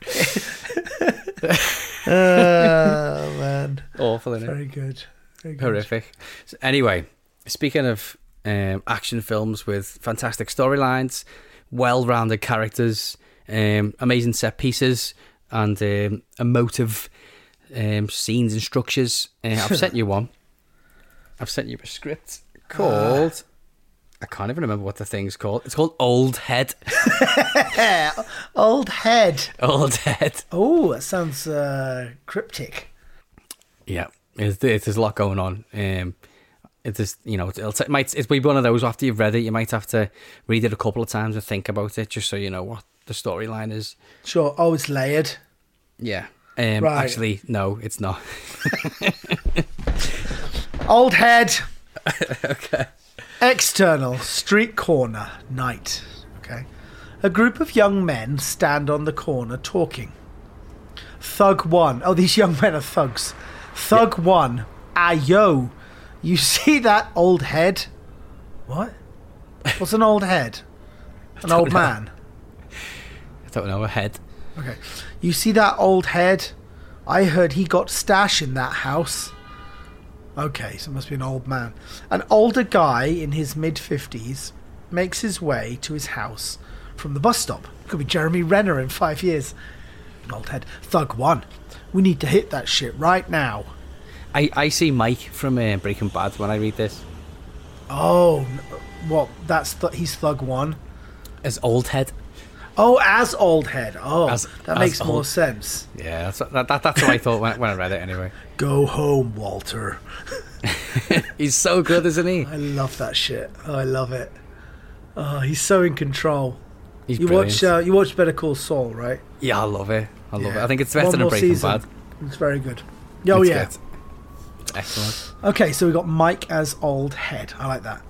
S2: oh man,
S4: Awful, isn't it?
S2: very good. Very good.
S4: Horrific. So anyway, speaking of um, action films with fantastic storylines, well-rounded characters, um, amazing set pieces, and um, emotive um, scenes and structures, uh, I've sent you one. I've sent you a script called. I can't even remember what the thing's called. It's called Old Head.
S2: Old head.
S4: Old Head.
S2: Oh, that sounds uh, cryptic.
S4: Yeah, it's, it, there's a lot going on. Um, it is, just, you know, it'll t- it might it's be one of those after you've read it, you might have to read it a couple of times and think about it just so you know what the storyline is.
S2: Sure. Oh, it's layered.
S4: Yeah. Um,
S2: Right.
S4: Actually, no, it's not.
S2: Old head. okay. External street corner night. Okay. A group of young men stand on the corner talking. Thug one. Oh, these young men are thugs. Thug one. Ah, yo. You see that old head? What? What's an old head? An old
S4: know.
S2: man.
S4: I don't know, a head.
S2: Okay. You see that old head? I heard he got stash in that house. Okay, so it must be an old man. An older guy in his mid 50s makes his way to his house from the bus stop. Could be Jeremy Renner in five years. An old head. Thug one. We need to hit that shit right now.
S4: I, I see Mike from uh, Breaking Bad when I read this
S2: Oh, well. That's th- he's Thug one.
S4: as Old Head.
S2: Oh, as old head. Oh,
S4: As-
S2: that
S4: as
S2: makes more sense.
S4: Yeah, that's what, that, that, that's what I thought when, when I read it anyway.
S2: Go home, Walter.
S4: He's so good, isn't he?
S2: I love that shit. Oh, I love it. Oh, he's so in control.
S4: He's
S2: you
S4: brilliant.
S2: watch uh, you watch Better Call Saul, right?
S4: yeah, I love it. I love it. I think it's better than Breaking
S2: season.
S4: Bad.
S2: It's very good. Oh
S4: It's
S2: yeah.
S4: good. Excellent.
S2: Okay, so we got Mike as old head. I like that.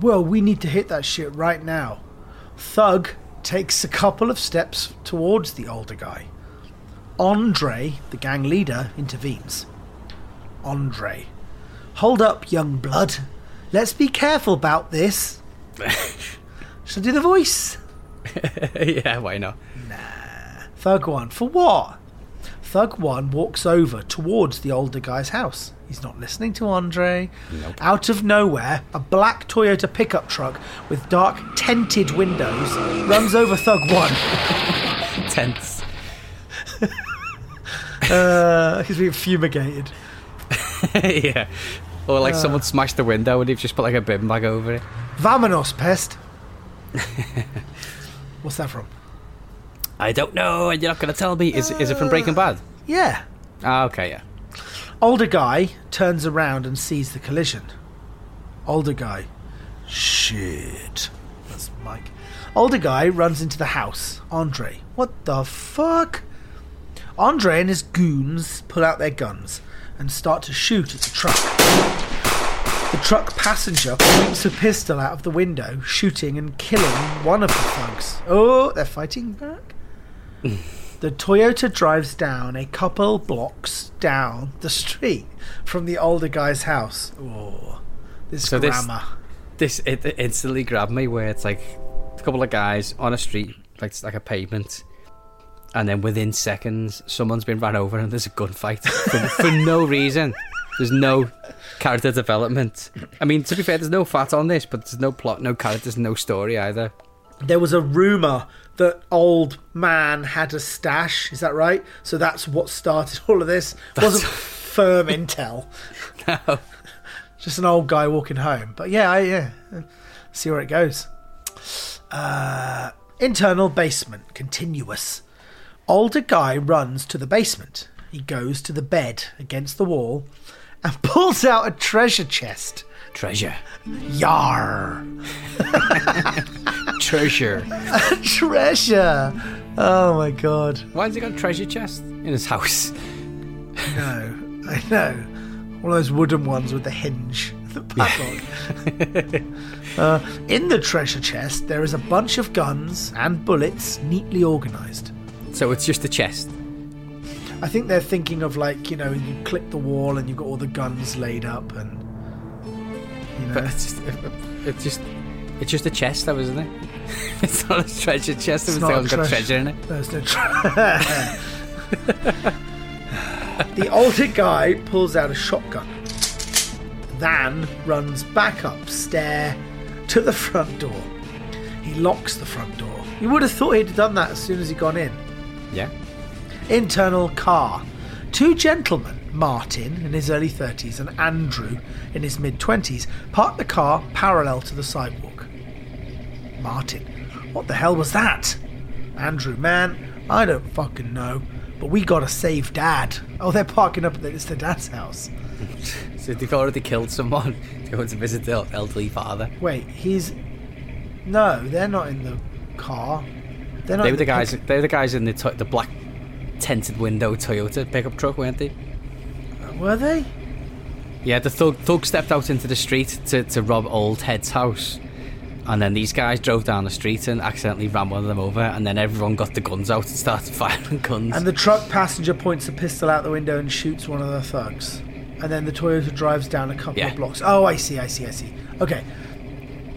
S2: Well, we need to hit that shit right now. Thug takes a couple of steps towards the older guy. Andre, the gang leader, intervenes. Andre. Hold up, young blood. Let's be careful about this. Should I do the voice?
S4: yeah, why not? Nah.
S2: Thug 1. For what? Thug 1 walks over towards the older guy's house. He's not listening to Andre. Out of nowhere, a black Toyota pickup truck with dark tinted windows runs over Thug 1.
S4: Tense.
S2: Uh, he's being fumigated.
S4: yeah. Or like someone smashed the window and they've just put like a bin bag over it.
S2: Vamonos, pest. What's that from?
S4: I don't know, and you're not going to tell me. Is, is it from Breaking Bad?
S2: Yeah.
S4: Ah, okay, yeah.
S2: Older guy turns around and sees the collision. Older guy. Shit. That's Mike. Older guy runs into the house. Andre. What the fuck? Andre and his goons pull out their guns and start to shoot at the truck. The truck passenger points a pistol out of the window, shooting and killing one of the thugs. Oh, they're fighting back? The Toyota drives down a couple blocks down the street from the older guy's house. Oh, this
S4: So this-
S2: grammar.
S4: This it, it instantly grabbed me where it's like a couple of guys on a street, like like a pavement, and then within seconds, someone's been run over and there's a gunfight for, for no reason. There's no character development. I mean, to be fair, there's no fat on this, but there's no plot, no characters, no story either.
S2: there was a rumor that old man had a stash. Is that right? So that's what started all of this. Wasn't firm intel.
S4: No.
S2: Just an old guy walking home. But yeah, I, yeah, see where it goes. Uh, internal basement, continuous. Older guy runs to the basement. He goes to the bed against the wall and pulls out a treasure chest.
S4: Treasure.
S2: Yar!
S4: Treasure.
S2: treasure! Oh my god.
S4: Why has he got a treasure chest in his house?
S2: No, I know. One of those wooden ones with the hinge. The padlock. uh, in the treasure chest, there is a bunch of guns and bullets neatly organised.
S4: So it's just a chest.
S2: I think they're thinking of like, you know, you click the wall and you've got all the guns laid up and. You know.
S4: But it's just, it's just, it's just a chest, though, isn't it? it's not a treasure chest.
S2: It's not a
S4: got
S2: treasure.
S4: in it.
S2: There's no the older guy pulls out a shotgun. Then runs back upstairs to the front door. He locks the front door. You would have thought he'd done that as soon as he'd gone in.
S4: Yeah.
S2: Internal car. Two gentlemen, Martin in his early 30s and Andrew in his mid 20s, park the car parallel to the sidewalk. Martin, what the hell was that? Andrew, man, I don't fucking know, but we gotta save Dad. Oh, they're parking up at the, it's their dad's house.
S4: So they've already killed someone to go to visit their elderly father.
S2: Wait, he's. No, they're not in the car. They're not
S4: They were the guys. They were the guys in the to- the black tinted window Toyota pickup truck, weren't they?
S2: Were they?
S4: Yeah, the thug, thug stepped out into the street to, to rob Old Head's house. And then these guys drove down the street and accidentally ran one of them over. And then everyone got the guns out and started firing guns.
S2: And the truck passenger points a pistol out the window and shoots one of the thugs. And then the Toyota drives down a couple
S4: Yeah.
S2: of blocks. Oh, I see, I see, I see. Okay.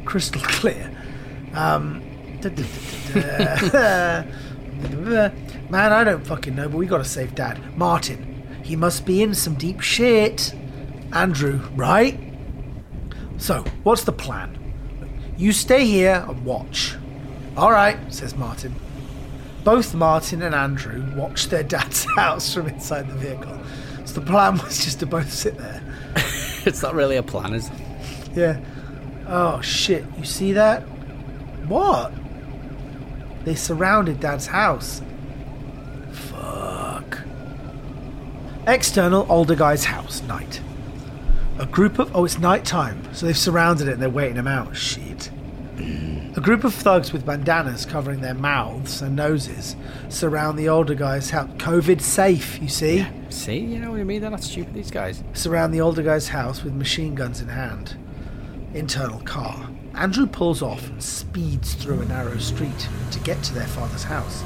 S2: Crystal clear. Um. Man, I don't fucking know, but we gotta save Dad. Martin, he must be in some deep shit. Andrew, right? So, what's the plan? You stay here and watch. Alright, says Martin. Both Martin and Andrew watched their dad's house from inside the vehicle. So the plan was just to both sit there.
S4: it's not really a plan, is it?
S2: Yeah. Oh shit, you see that? What? They surrounded dad's house. Fuck. External older guy's house, night. A group of. Oh, it's night time, so they've surrounded it and they're waiting him out. Shit. A group of thugs with bandanas covering their mouths and noses surround the older guy's house. COVID safe, you see?
S4: See, you know what I mean? They're not stupid, these guys.
S2: surround the older guy's house with machine guns in hand. Internal car. Andrew pulls off and speeds through a narrow street to get to their father's house.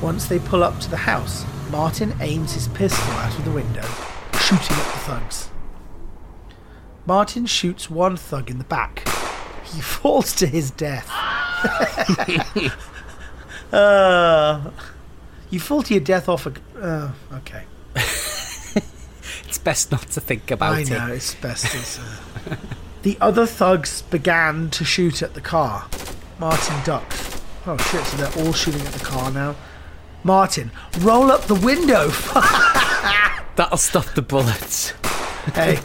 S2: Once they pull up to the house, Martin aims his pistol out of the window, shooting at the thugs. Martin shoots one thug in the back. He falls to his death. uh, you fall to your death off a. Uh, okay.
S4: It's best not to think about
S2: I
S4: it.
S2: I know, it's best. It's, uh... the other thugs began to shoot at the car. Martin ducked. Oh shit, so they're all shooting at the car now. Martin, roll up the window!
S4: That'll stop the bullets.
S2: hey,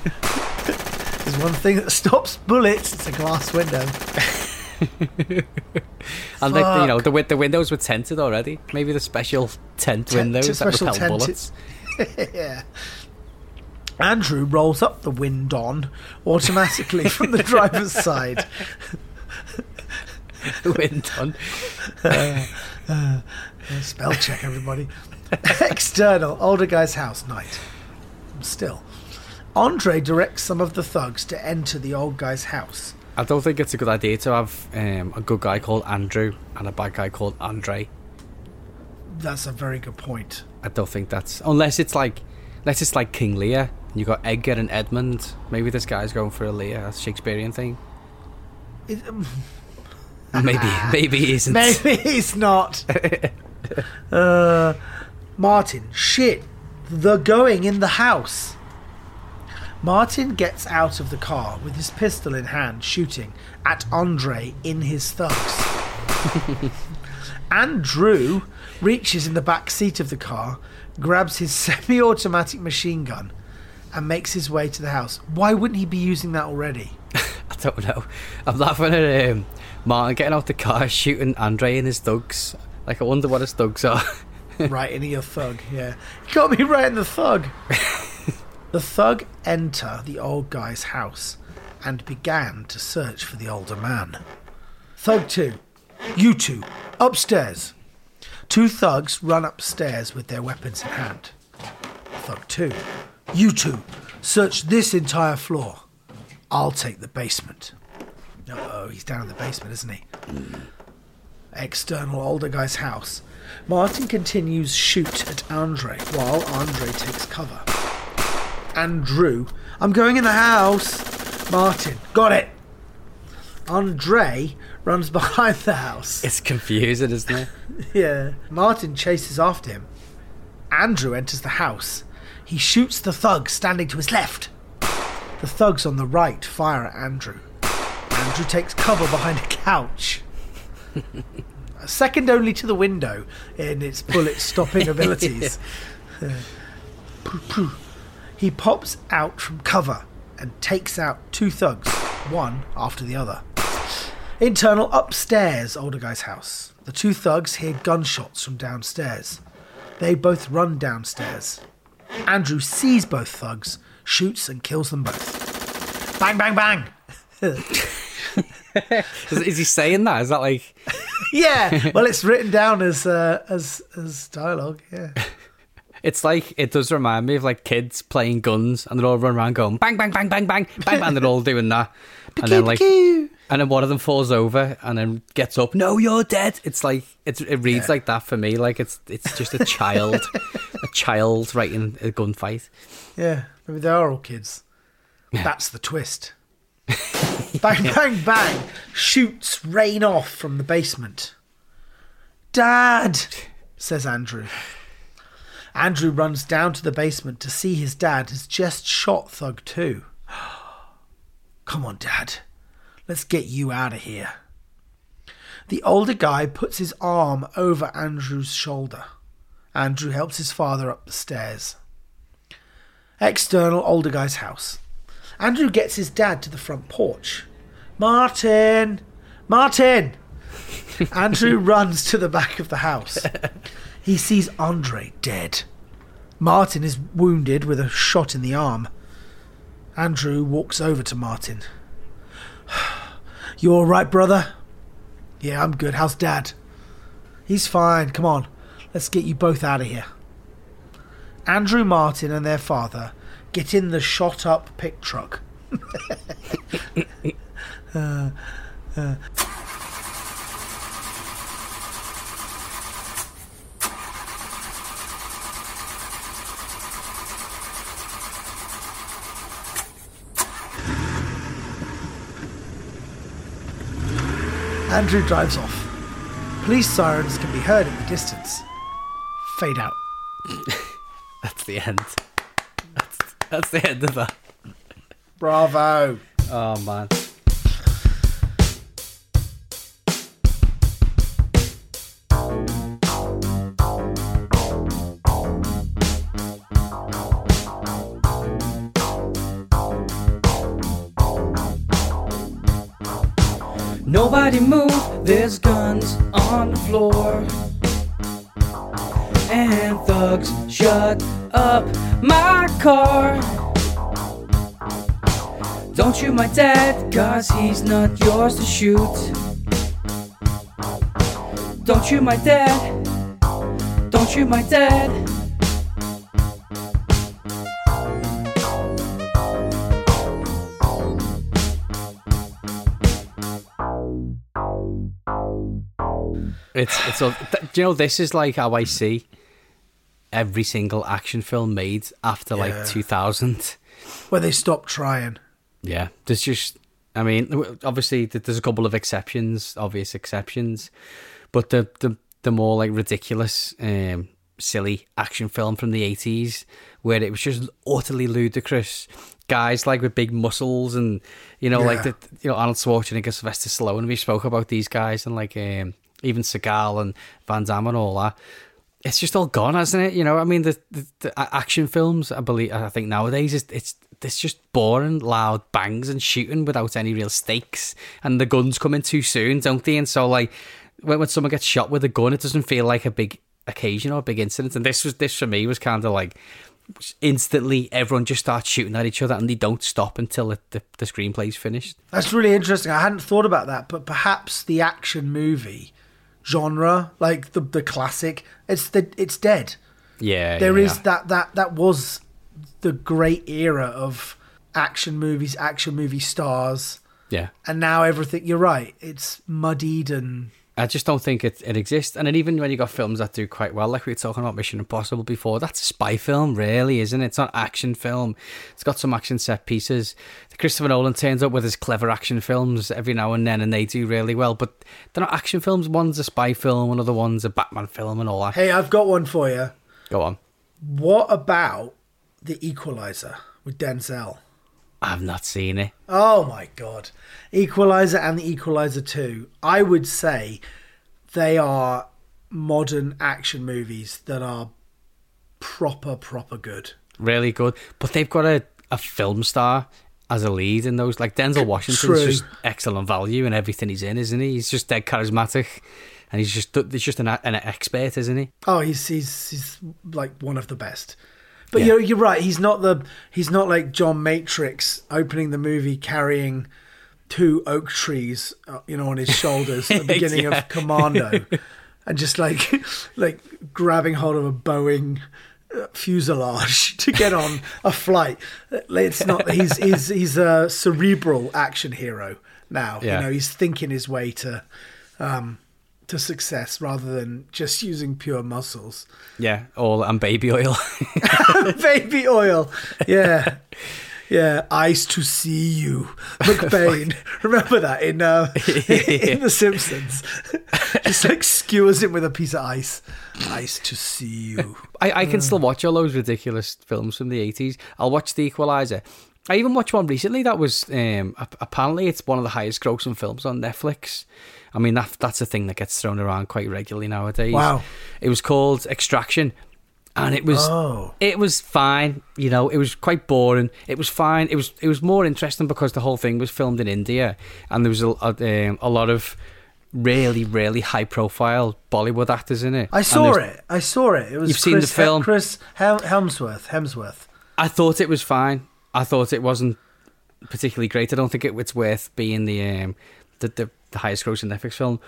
S2: there's one thing that stops bullets it's a glass window.
S4: And like, you know, the the windows were tinted already. Maybe the special tent
S2: Tent-
S4: windows that
S2: special
S4: repel bullets.
S2: yeah. Andrew rolls up the wind on automatically from the driver's side.
S4: Win done.
S2: Uh, uh, Spell check, everybody. External, older guy's house, night. Still. Andre directs some of the thugs to enter the old guy's house.
S4: I don't think it's a good idea to have um, a good guy called Andrew and a bad guy called Andre.
S2: That's a very good point.
S4: I don't think that's unless it's like unless it's like King Lear you got Edgar and Edmund. Maybe this guy's going for a Lear, a Shakespearean thing.
S2: It, um,
S4: Maybe maybe he isn't.
S2: maybe he's not. uh, Martin, shit. The going in the house. Martin gets out of the car with his pistol in hand, shooting at Andre in his thugs. Andrew reaches in the back seat of the car, grabs his semi automatic machine gun, and makes his way to the house. Why wouldn't he be using that already?
S4: I don't know. I'm laughing at um, Martin getting out the car, shooting Andre and his thugs. Like I wonder what his thugs are.
S2: right in your thug, yeah. Got me right in the thug. the thug enter the old guy's house and began to search for the older man. Thug 2, you two, upstairs. Two thugs run upstairs with their weapons in hand. Thug 2, you two, search this entire floor. I'll take the basement. oh, he's down in the basement, isn't he? External older guy's house. Martin continues shoot at Andre while Andre takes cover. Andrew, I'm going in the house. Martin, got it. Andre runs behind the house.
S4: it's confusing, isn't it?
S2: Yeah. Martin chases after him. Andrew enters the house. He shoots the thug standing to his left. The thugs on the right fire at Andrew. Andrew takes cover behind a couch. Second only to the window in its bullet stopping abilities. Uh, pooh. He pops out from cover and takes out two thugs, one after the other. Internal upstairs, older guy's house. The two thugs hear gunshots from downstairs. They both run downstairs. Andrew sees both thugs, shoots and kills them both. Bang, bang, bang!
S4: Is, is he saying that? Is that like
S2: yeah, well, it's written down as uh, as as dialogue. Yeah,
S4: It's like it does remind me of like kids playing guns and they're all running around going bang bang bang bang bang bang bang. They're all doing that, and then like and then one of them falls over and then gets up. No, you're dead. It's like it's it reads like that for me. Like it's it's just a child, a child writing a gunfight.
S2: yeah, maybe they are all kids. That's the twist. Bang, bang, bang! Shoots rain off from the basement. Dad, says Andrew. Andrew runs down to the basement to see his dad has just shot Thug 2. Come on, Dad. Let's get you out of here. The older guy puts his arm over Andrew's shoulder. Andrew helps his father up the stairs. External older guy's house. Andrew gets his dad to the front porch. Martin! Martin! Andrew runs to the back of the house. He sees Andre dead. Martin is wounded with a shot in the arm. Andrew walks over to Martin. You all right, brother? Yeah, I'm good. How's Dad? He's fine. Come on. Let's get you both out of here. Andrew Martin and their father get in the shot up pick truck. Uh, uh. Andrew drives off. Police sirens can be heard in the distance. Fade out.
S4: That's the end. That's that's the end of that.
S2: Bravo.
S4: Oh man. Nobody move, there's guns on the floor. And thugs shut up my car. Don't shoot my dad, cause he's not yours to shoot. Don't shoot my dad. Don't shoot my dad. It's it's a, do you know this is like how I see every single action film made after
S2: Yeah.
S4: like 2000.
S2: Where they stopped trying.
S4: Yeah, there's just, I mean, obviously there's a couple of exceptions, obvious exceptions, but the the the more like ridiculous, um, silly action film from the 80s where it was just utterly ludicrous. Guys like with big muscles and you know like
S2: Yeah.
S4: the you know Arnold Schwarzenegger, Sylvester Stallone. We spoke about these guys and like um, even Seagal and Van Damme and all that it's just all gone, hasn't it? You know, I mean, the, the, the action films, I believe, I think nowadays it's it's it's just boring, loud bangs and shooting without any real stakes, and the guns come in too soon, don't they? And so, like, when when someone gets shot with a gun, it doesn't feel like a big occasion or a big incident. And this was this for me was kind of like instantly everyone just starts shooting at each other and they don't stop until the, the, the screenplay's finished.
S2: That's really interesting. I hadn't thought about that, but perhaps the action movie genre, like the the classic, it's the it's dead.
S4: Yeah,
S2: There
S4: yeah,
S2: is that that that was the great era of action movies, action movie stars,
S4: yeah.
S2: and now everything. You're right. It's muddied and
S4: I just don't think it, it exists. And then even when you got films that do quite well, like we were talking about Mission Impossible before, that's a spy film, really, isn't it? It's not action film. It's got some action set pieces. Christopher Nolan turns up with his clever action films every now and then, and they do really well. But they're not action films. One's a spy film, another one's a Batman film, and all that.
S2: hey, I've got one for you.
S4: Go on.
S2: What about the Equalizer with Denzel?
S4: I've not seen it.
S2: Oh my god. Equalizer and the Equalizer 2. I would say they are modern action movies that are proper proper good.
S4: Really good. But they've got a, a film star as a lead in those. Like Denzel Washington's
S2: True.
S4: just excellent value in everything he's in, isn't he? He's just dead charismatic. And he's just he's just an, an expert, isn't he?
S2: Oh, he's he's he's like one of the best. But
S4: Yeah.
S2: you're you're right. He's not the he's not like John Matrix opening the movie carrying two oak trees, uh, you know, on his shoulders at the beginning
S4: Yeah.
S2: of Commando, and just like like grabbing hold of a Boeing uh, fuselage to get on a flight. It's not. He's he's he's a cerebral action hero now.
S4: Yeah.
S2: You know, he's thinking his way to. Um, to success rather than just using pure muscles.
S4: Yeah, all and baby oil.
S2: Baby oil. Yeah. Yeah, eyes to see you, McBain. Remember that in uh, in The Simpsons? Just like skewers him with a piece of ice. Eyes to see you.
S4: I, I can still watch all those ridiculous films from the eighties. I'll watch The Equalizer. I even watched one recently that was um, apparently it's one of the highest grossing films on Netflix. I mean that that's a thing that gets thrown around quite regularly nowadays.
S2: Wow.
S4: It was called Extraction, and it was
S2: Oh.
S4: it was fine. You know, it was quite boring. It was fine. It was it was more interesting because the whole thing was filmed in India, and there was a a, um, a lot of really really high profile Bollywood actors in it.
S2: I saw it. I saw it. It was
S4: You've seen
S2: Chris,
S4: the film?
S2: Chris Hel- Helmsworth. Hemsworth.
S4: I thought it was fine. I thought it wasn't particularly great. I don't think it, it's worth being the um, the, the, the highest grossing Netflix film.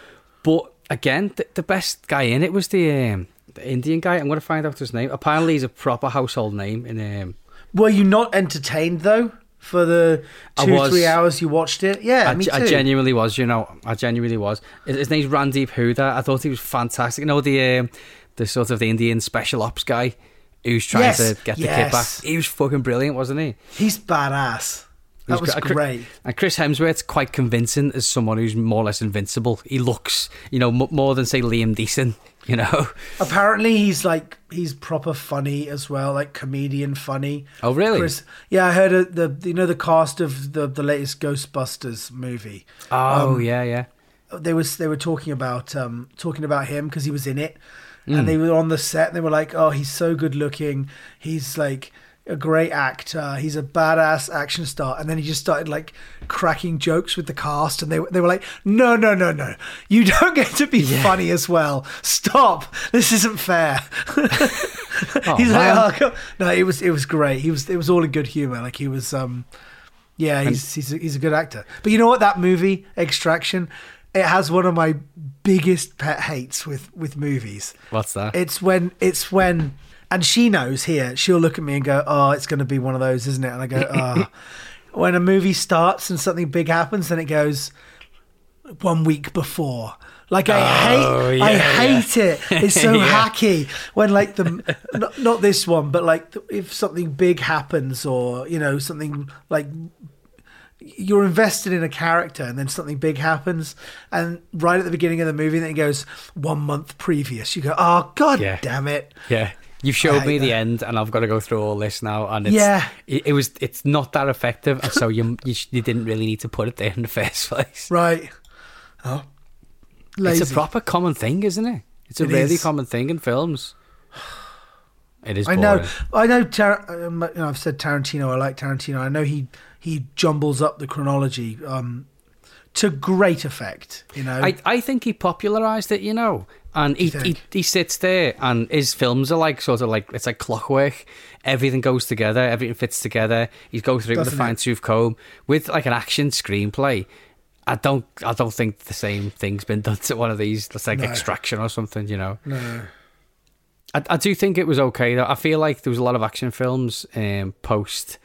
S4: But again, the, the best guy in it was the um, the Indian guy. I'm going to find out his name. Apparently, he's a proper household name in. Um,
S2: Were you not entertained though for the two
S4: was.
S2: three hours you watched it? Yeah,
S4: I,
S2: me too.
S4: I genuinely was. You know, I genuinely was. His, his name's Randeep Hooda. I thought he was fantastic. You know the um, the sort of the Indian special ops guy who's trying
S2: Yes,
S4: to get the kid back. He was fucking brilliant, wasn't he?
S2: He's badass. That was
S4: gr-
S2: great.
S4: And Chris Hemsworth's quite convincing as someone who's more or less invincible. He looks, you know, m- more than say Liam Neeson. You know.
S2: Apparently, he's like he's proper funny as well, like comedian funny.
S4: Oh, really?
S2: Chris, yeah, I heard the you know the cast of the the latest Ghostbusters movie.
S4: Oh
S2: Um,
S4: yeah, yeah.
S2: They was they were talking about um talking about him because he was in it,
S4: Mm.
S2: and they were on the set. and They were like, "Oh, he's so good looking. He's like." A great actor. He's a badass action star, and then he just started like cracking jokes with the cast, and they they were like, "No, no, no, no! You don't get to be funny as well. Stop! This isn't fair." He's
S4: man.
S2: like, oh, no, it was it was great. He was it was all in good humor. Like he was, um, yeah, he's he's a, he's a good actor. But you know what? That movie Extraction, it has one of my biggest pet hates with with movies.
S4: What's that?
S2: It's when it's when and she knows here. She'll look at me and go, "Oh, it's going to be one of those, isn't it?" And I go, "Oh." when a movie starts and something big happens, then it goes one week before. Like I
S4: Oh,
S2: hate,
S4: yeah,
S2: I
S4: yeah.
S2: hate it. It's so
S4: Yeah.
S2: hacky when like the not, not this one, but like if something big happens or you know something like you're invested in a character and then something big happens and right at the beginning of the movie then it goes one month previous you go oh god
S4: Yeah.
S2: damn it
S4: Yeah. You've showed me the end, and I've got to go through all this now. And it's,
S2: Yeah.
S4: it, it was it's not that effective, and so you you, you didn't really need to put it there in the first place.
S2: right oh lazy.
S4: It's a proper common thing, isn't it? It's a
S2: It
S4: really
S2: is.
S4: common thing in films. It is.
S2: I know, I know. Tar- um, know, I've said Tarantino. I like Tarantino. I know he he jumbles up the chronology um, to great effect. You know,
S4: I, I think he popularized it, you know, and he, he he sits there, and his films are like sort of like it's like clockwork. Everything goes together, everything fits together. He goes through it with a fine tooth comb with like an action screenplay. I don't I don't think the same thing's been done to one of these. That's like
S2: No.
S4: Extraction or something, you know.
S2: no.
S4: I, I do think it was okay though. I feel like there was a lot of action films um, post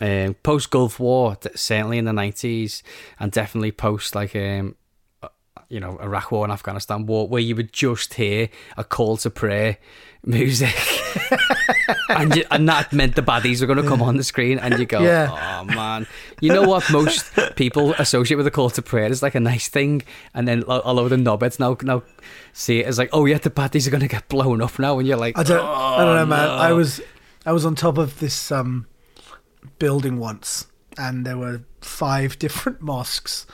S4: um, post Gulf War, certainly in the nineties, and definitely post like um, uh, you know Iraq War and Afghanistan War, where you would just hear a call to prayer music, and you, and that meant the baddies were going to come on the screen, and you go,
S2: Yeah.
S4: oh man, you know what? Most people associate with a call to prayer is like a nice thing, and then a load of knobheads now now see it as like, oh yeah, the baddies are going to get blown up now, and you're like,
S2: I don't. I don't know, man.
S4: no.
S2: I was I was on top of this um, building once, and there were five different mosques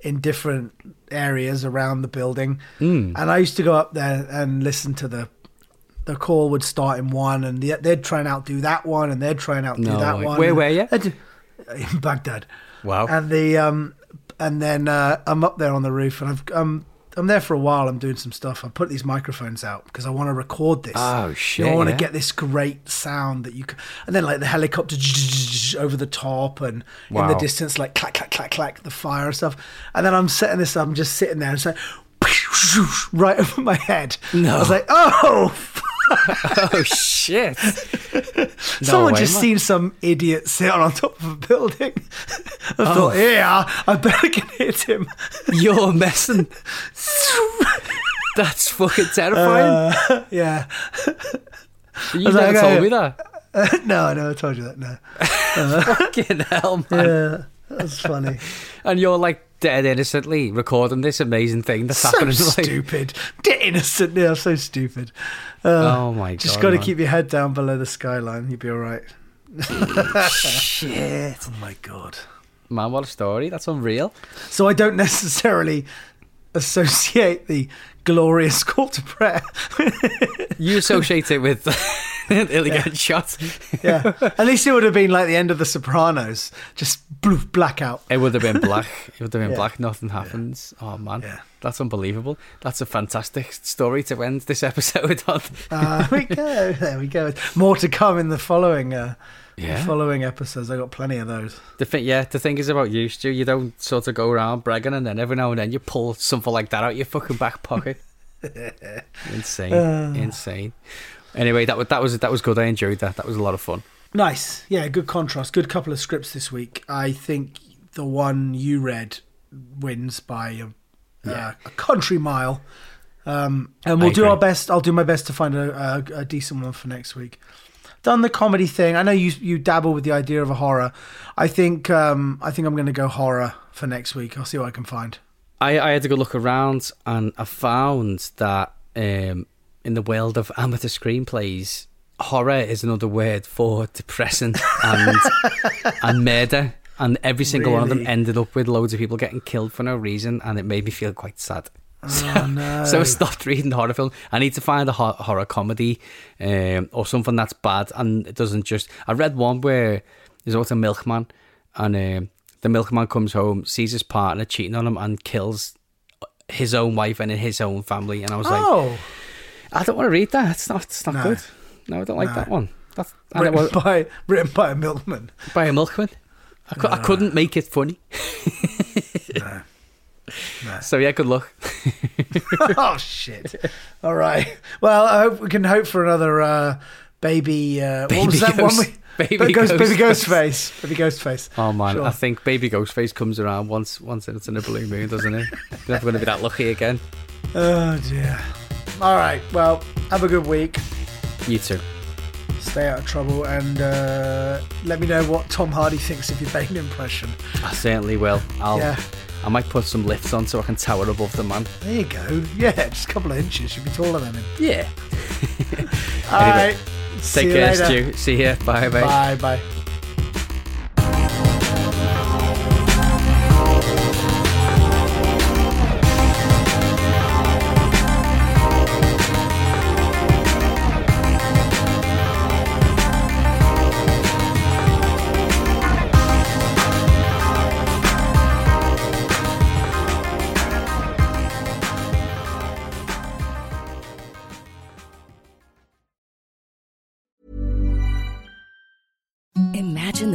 S2: in different areas around the building,
S4: Hmm.
S2: and I used to go up there and listen to the. The call would start in one, and the, they'd try and outdo that one, and they'd try and outdo
S4: No
S2: that
S4: way.
S2: one.
S4: Where were you?
S2: In Baghdad.
S4: Wow.
S2: And the um, and then uh, I'm up there on the roof, and I've um, I'm there for a while. I'm doing some stuff. I put these microphones out because I want to record this.
S4: Oh, shit,
S2: I want to
S4: yeah.
S2: get this great sound that you. Can, and then like the helicopter over the top, and in the distance like clack clack clack clack the fire and stuff. And then I'm setting this up. I'm just sitting there, and it's like right over my head.
S4: No.
S2: I was like, oh.
S4: oh shit!
S2: Someone
S4: way,
S2: just
S4: man.
S2: seen some idiot sit on top of a building. I
S4: Oh.
S2: thought, yeah, I better can hit him.
S4: You're messing. That's fucking terrifying.
S2: Uh, yeah.
S4: you never
S2: like,
S4: told
S2: okay.
S4: me that.
S2: no, I never told you that. No.
S4: Uh, fucking hell, man.
S2: Yeah, that's funny.
S4: And you're like dead innocently recording this amazing thing that's
S2: so
S4: happening. like-
S2: stupid. Dead innocent. Yeah, so stupid. Uh,
S4: oh my god!
S2: just got to keep your head down below the skyline. You'll be all right.
S4: shit,
S2: Oh my god.
S4: man! What a story! That's unreal.
S2: So I don't necessarily associate the glorious call to prayer.
S4: You associate it with Illy getting shot.
S2: yeah. At least it would have been like the end of The Sopranos. Just blue blackout.
S4: It would have been black. It would have been
S2: Yeah.
S4: black. Nothing happens. Oh man,
S2: Yeah.
S4: that's unbelievable. That's a fantastic story to end this episode on.
S2: Uh, there we go. There we go. More to come in the following. Uh,
S4: Yeah.
S2: Following episodes, I got plenty of those.
S4: The thing, yeah, the thing is about you, Stu. You don't sort of go around bragging, and then every now and then you pull something like that out your fucking back pocket. insane, insane. Anyway, that was that was that was good. I enjoyed that. That was a lot of fun.
S2: Nice. Yeah, good contrast. Good couple of scripts this week. I think the one you read wins by a,
S4: Yeah.
S2: uh, a country mile. Um, and we'll
S4: I
S2: do our best. I'll do my best to find a, a, a decent one for next week. Done the comedy thing. I know you you dabble with the idea of a horror. I think um, I think I'm going to go horror for next week. I'll see what I can find.
S4: I, I had to go look around, and I found that um, in the world of amateur screenplays, horror is another word for depressing and and murder. And every single one of them ended up with loads of people getting killed for no reason, and it made me feel quite sad.
S2: Oh no!
S4: So I stopped reading horror film. I need to find a ho- horror comedy um, or something that's bad and it doesn't just. I read one where there's also a milkman and um, the milkman comes home, sees his partner cheating on him, and kills his own wife and his own family. And I was like,
S2: oh,
S4: I don't want to read that. It's not. It's not
S2: No.
S4: good. No, I don't like that one. That's and it
S2: written
S4: was
S2: by written by a milkman.
S4: by a milkman. I, cou- I couldn't make it funny. So yeah, good luck.
S2: oh shit! All right. Well, I hope we can hope for another uh, baby. Uh, what was
S4: Baby
S2: that
S4: Ghost-
S2: one? We,
S4: Baby
S2: Ghost,
S4: Ghost
S2: baby
S4: Face.
S2: Ghostface. Baby Ghostface.
S4: Oh man,
S2: Sure.
S4: I think Baby ghost face comes around once once it's in a blue moon, doesn't it? You're never going to be that lucky again.
S2: Oh dear. All right. Well, have a good week.
S4: You too.
S2: Stay out of trouble, and uh, let me know what Tom Hardy thinks of your Bane impression.
S4: I certainly will. I'll.
S2: Yeah.
S4: I might put some lifts on so I can tower above the man.
S2: There you go. Yeah, just a couple of inches. You'll be taller than him.
S4: Yeah.
S2: All
S4: Anyway,
S2: right. See
S4: Take
S2: you
S4: care,
S2: later.
S4: Stu. See you. Bye bye.
S2: Bye bye.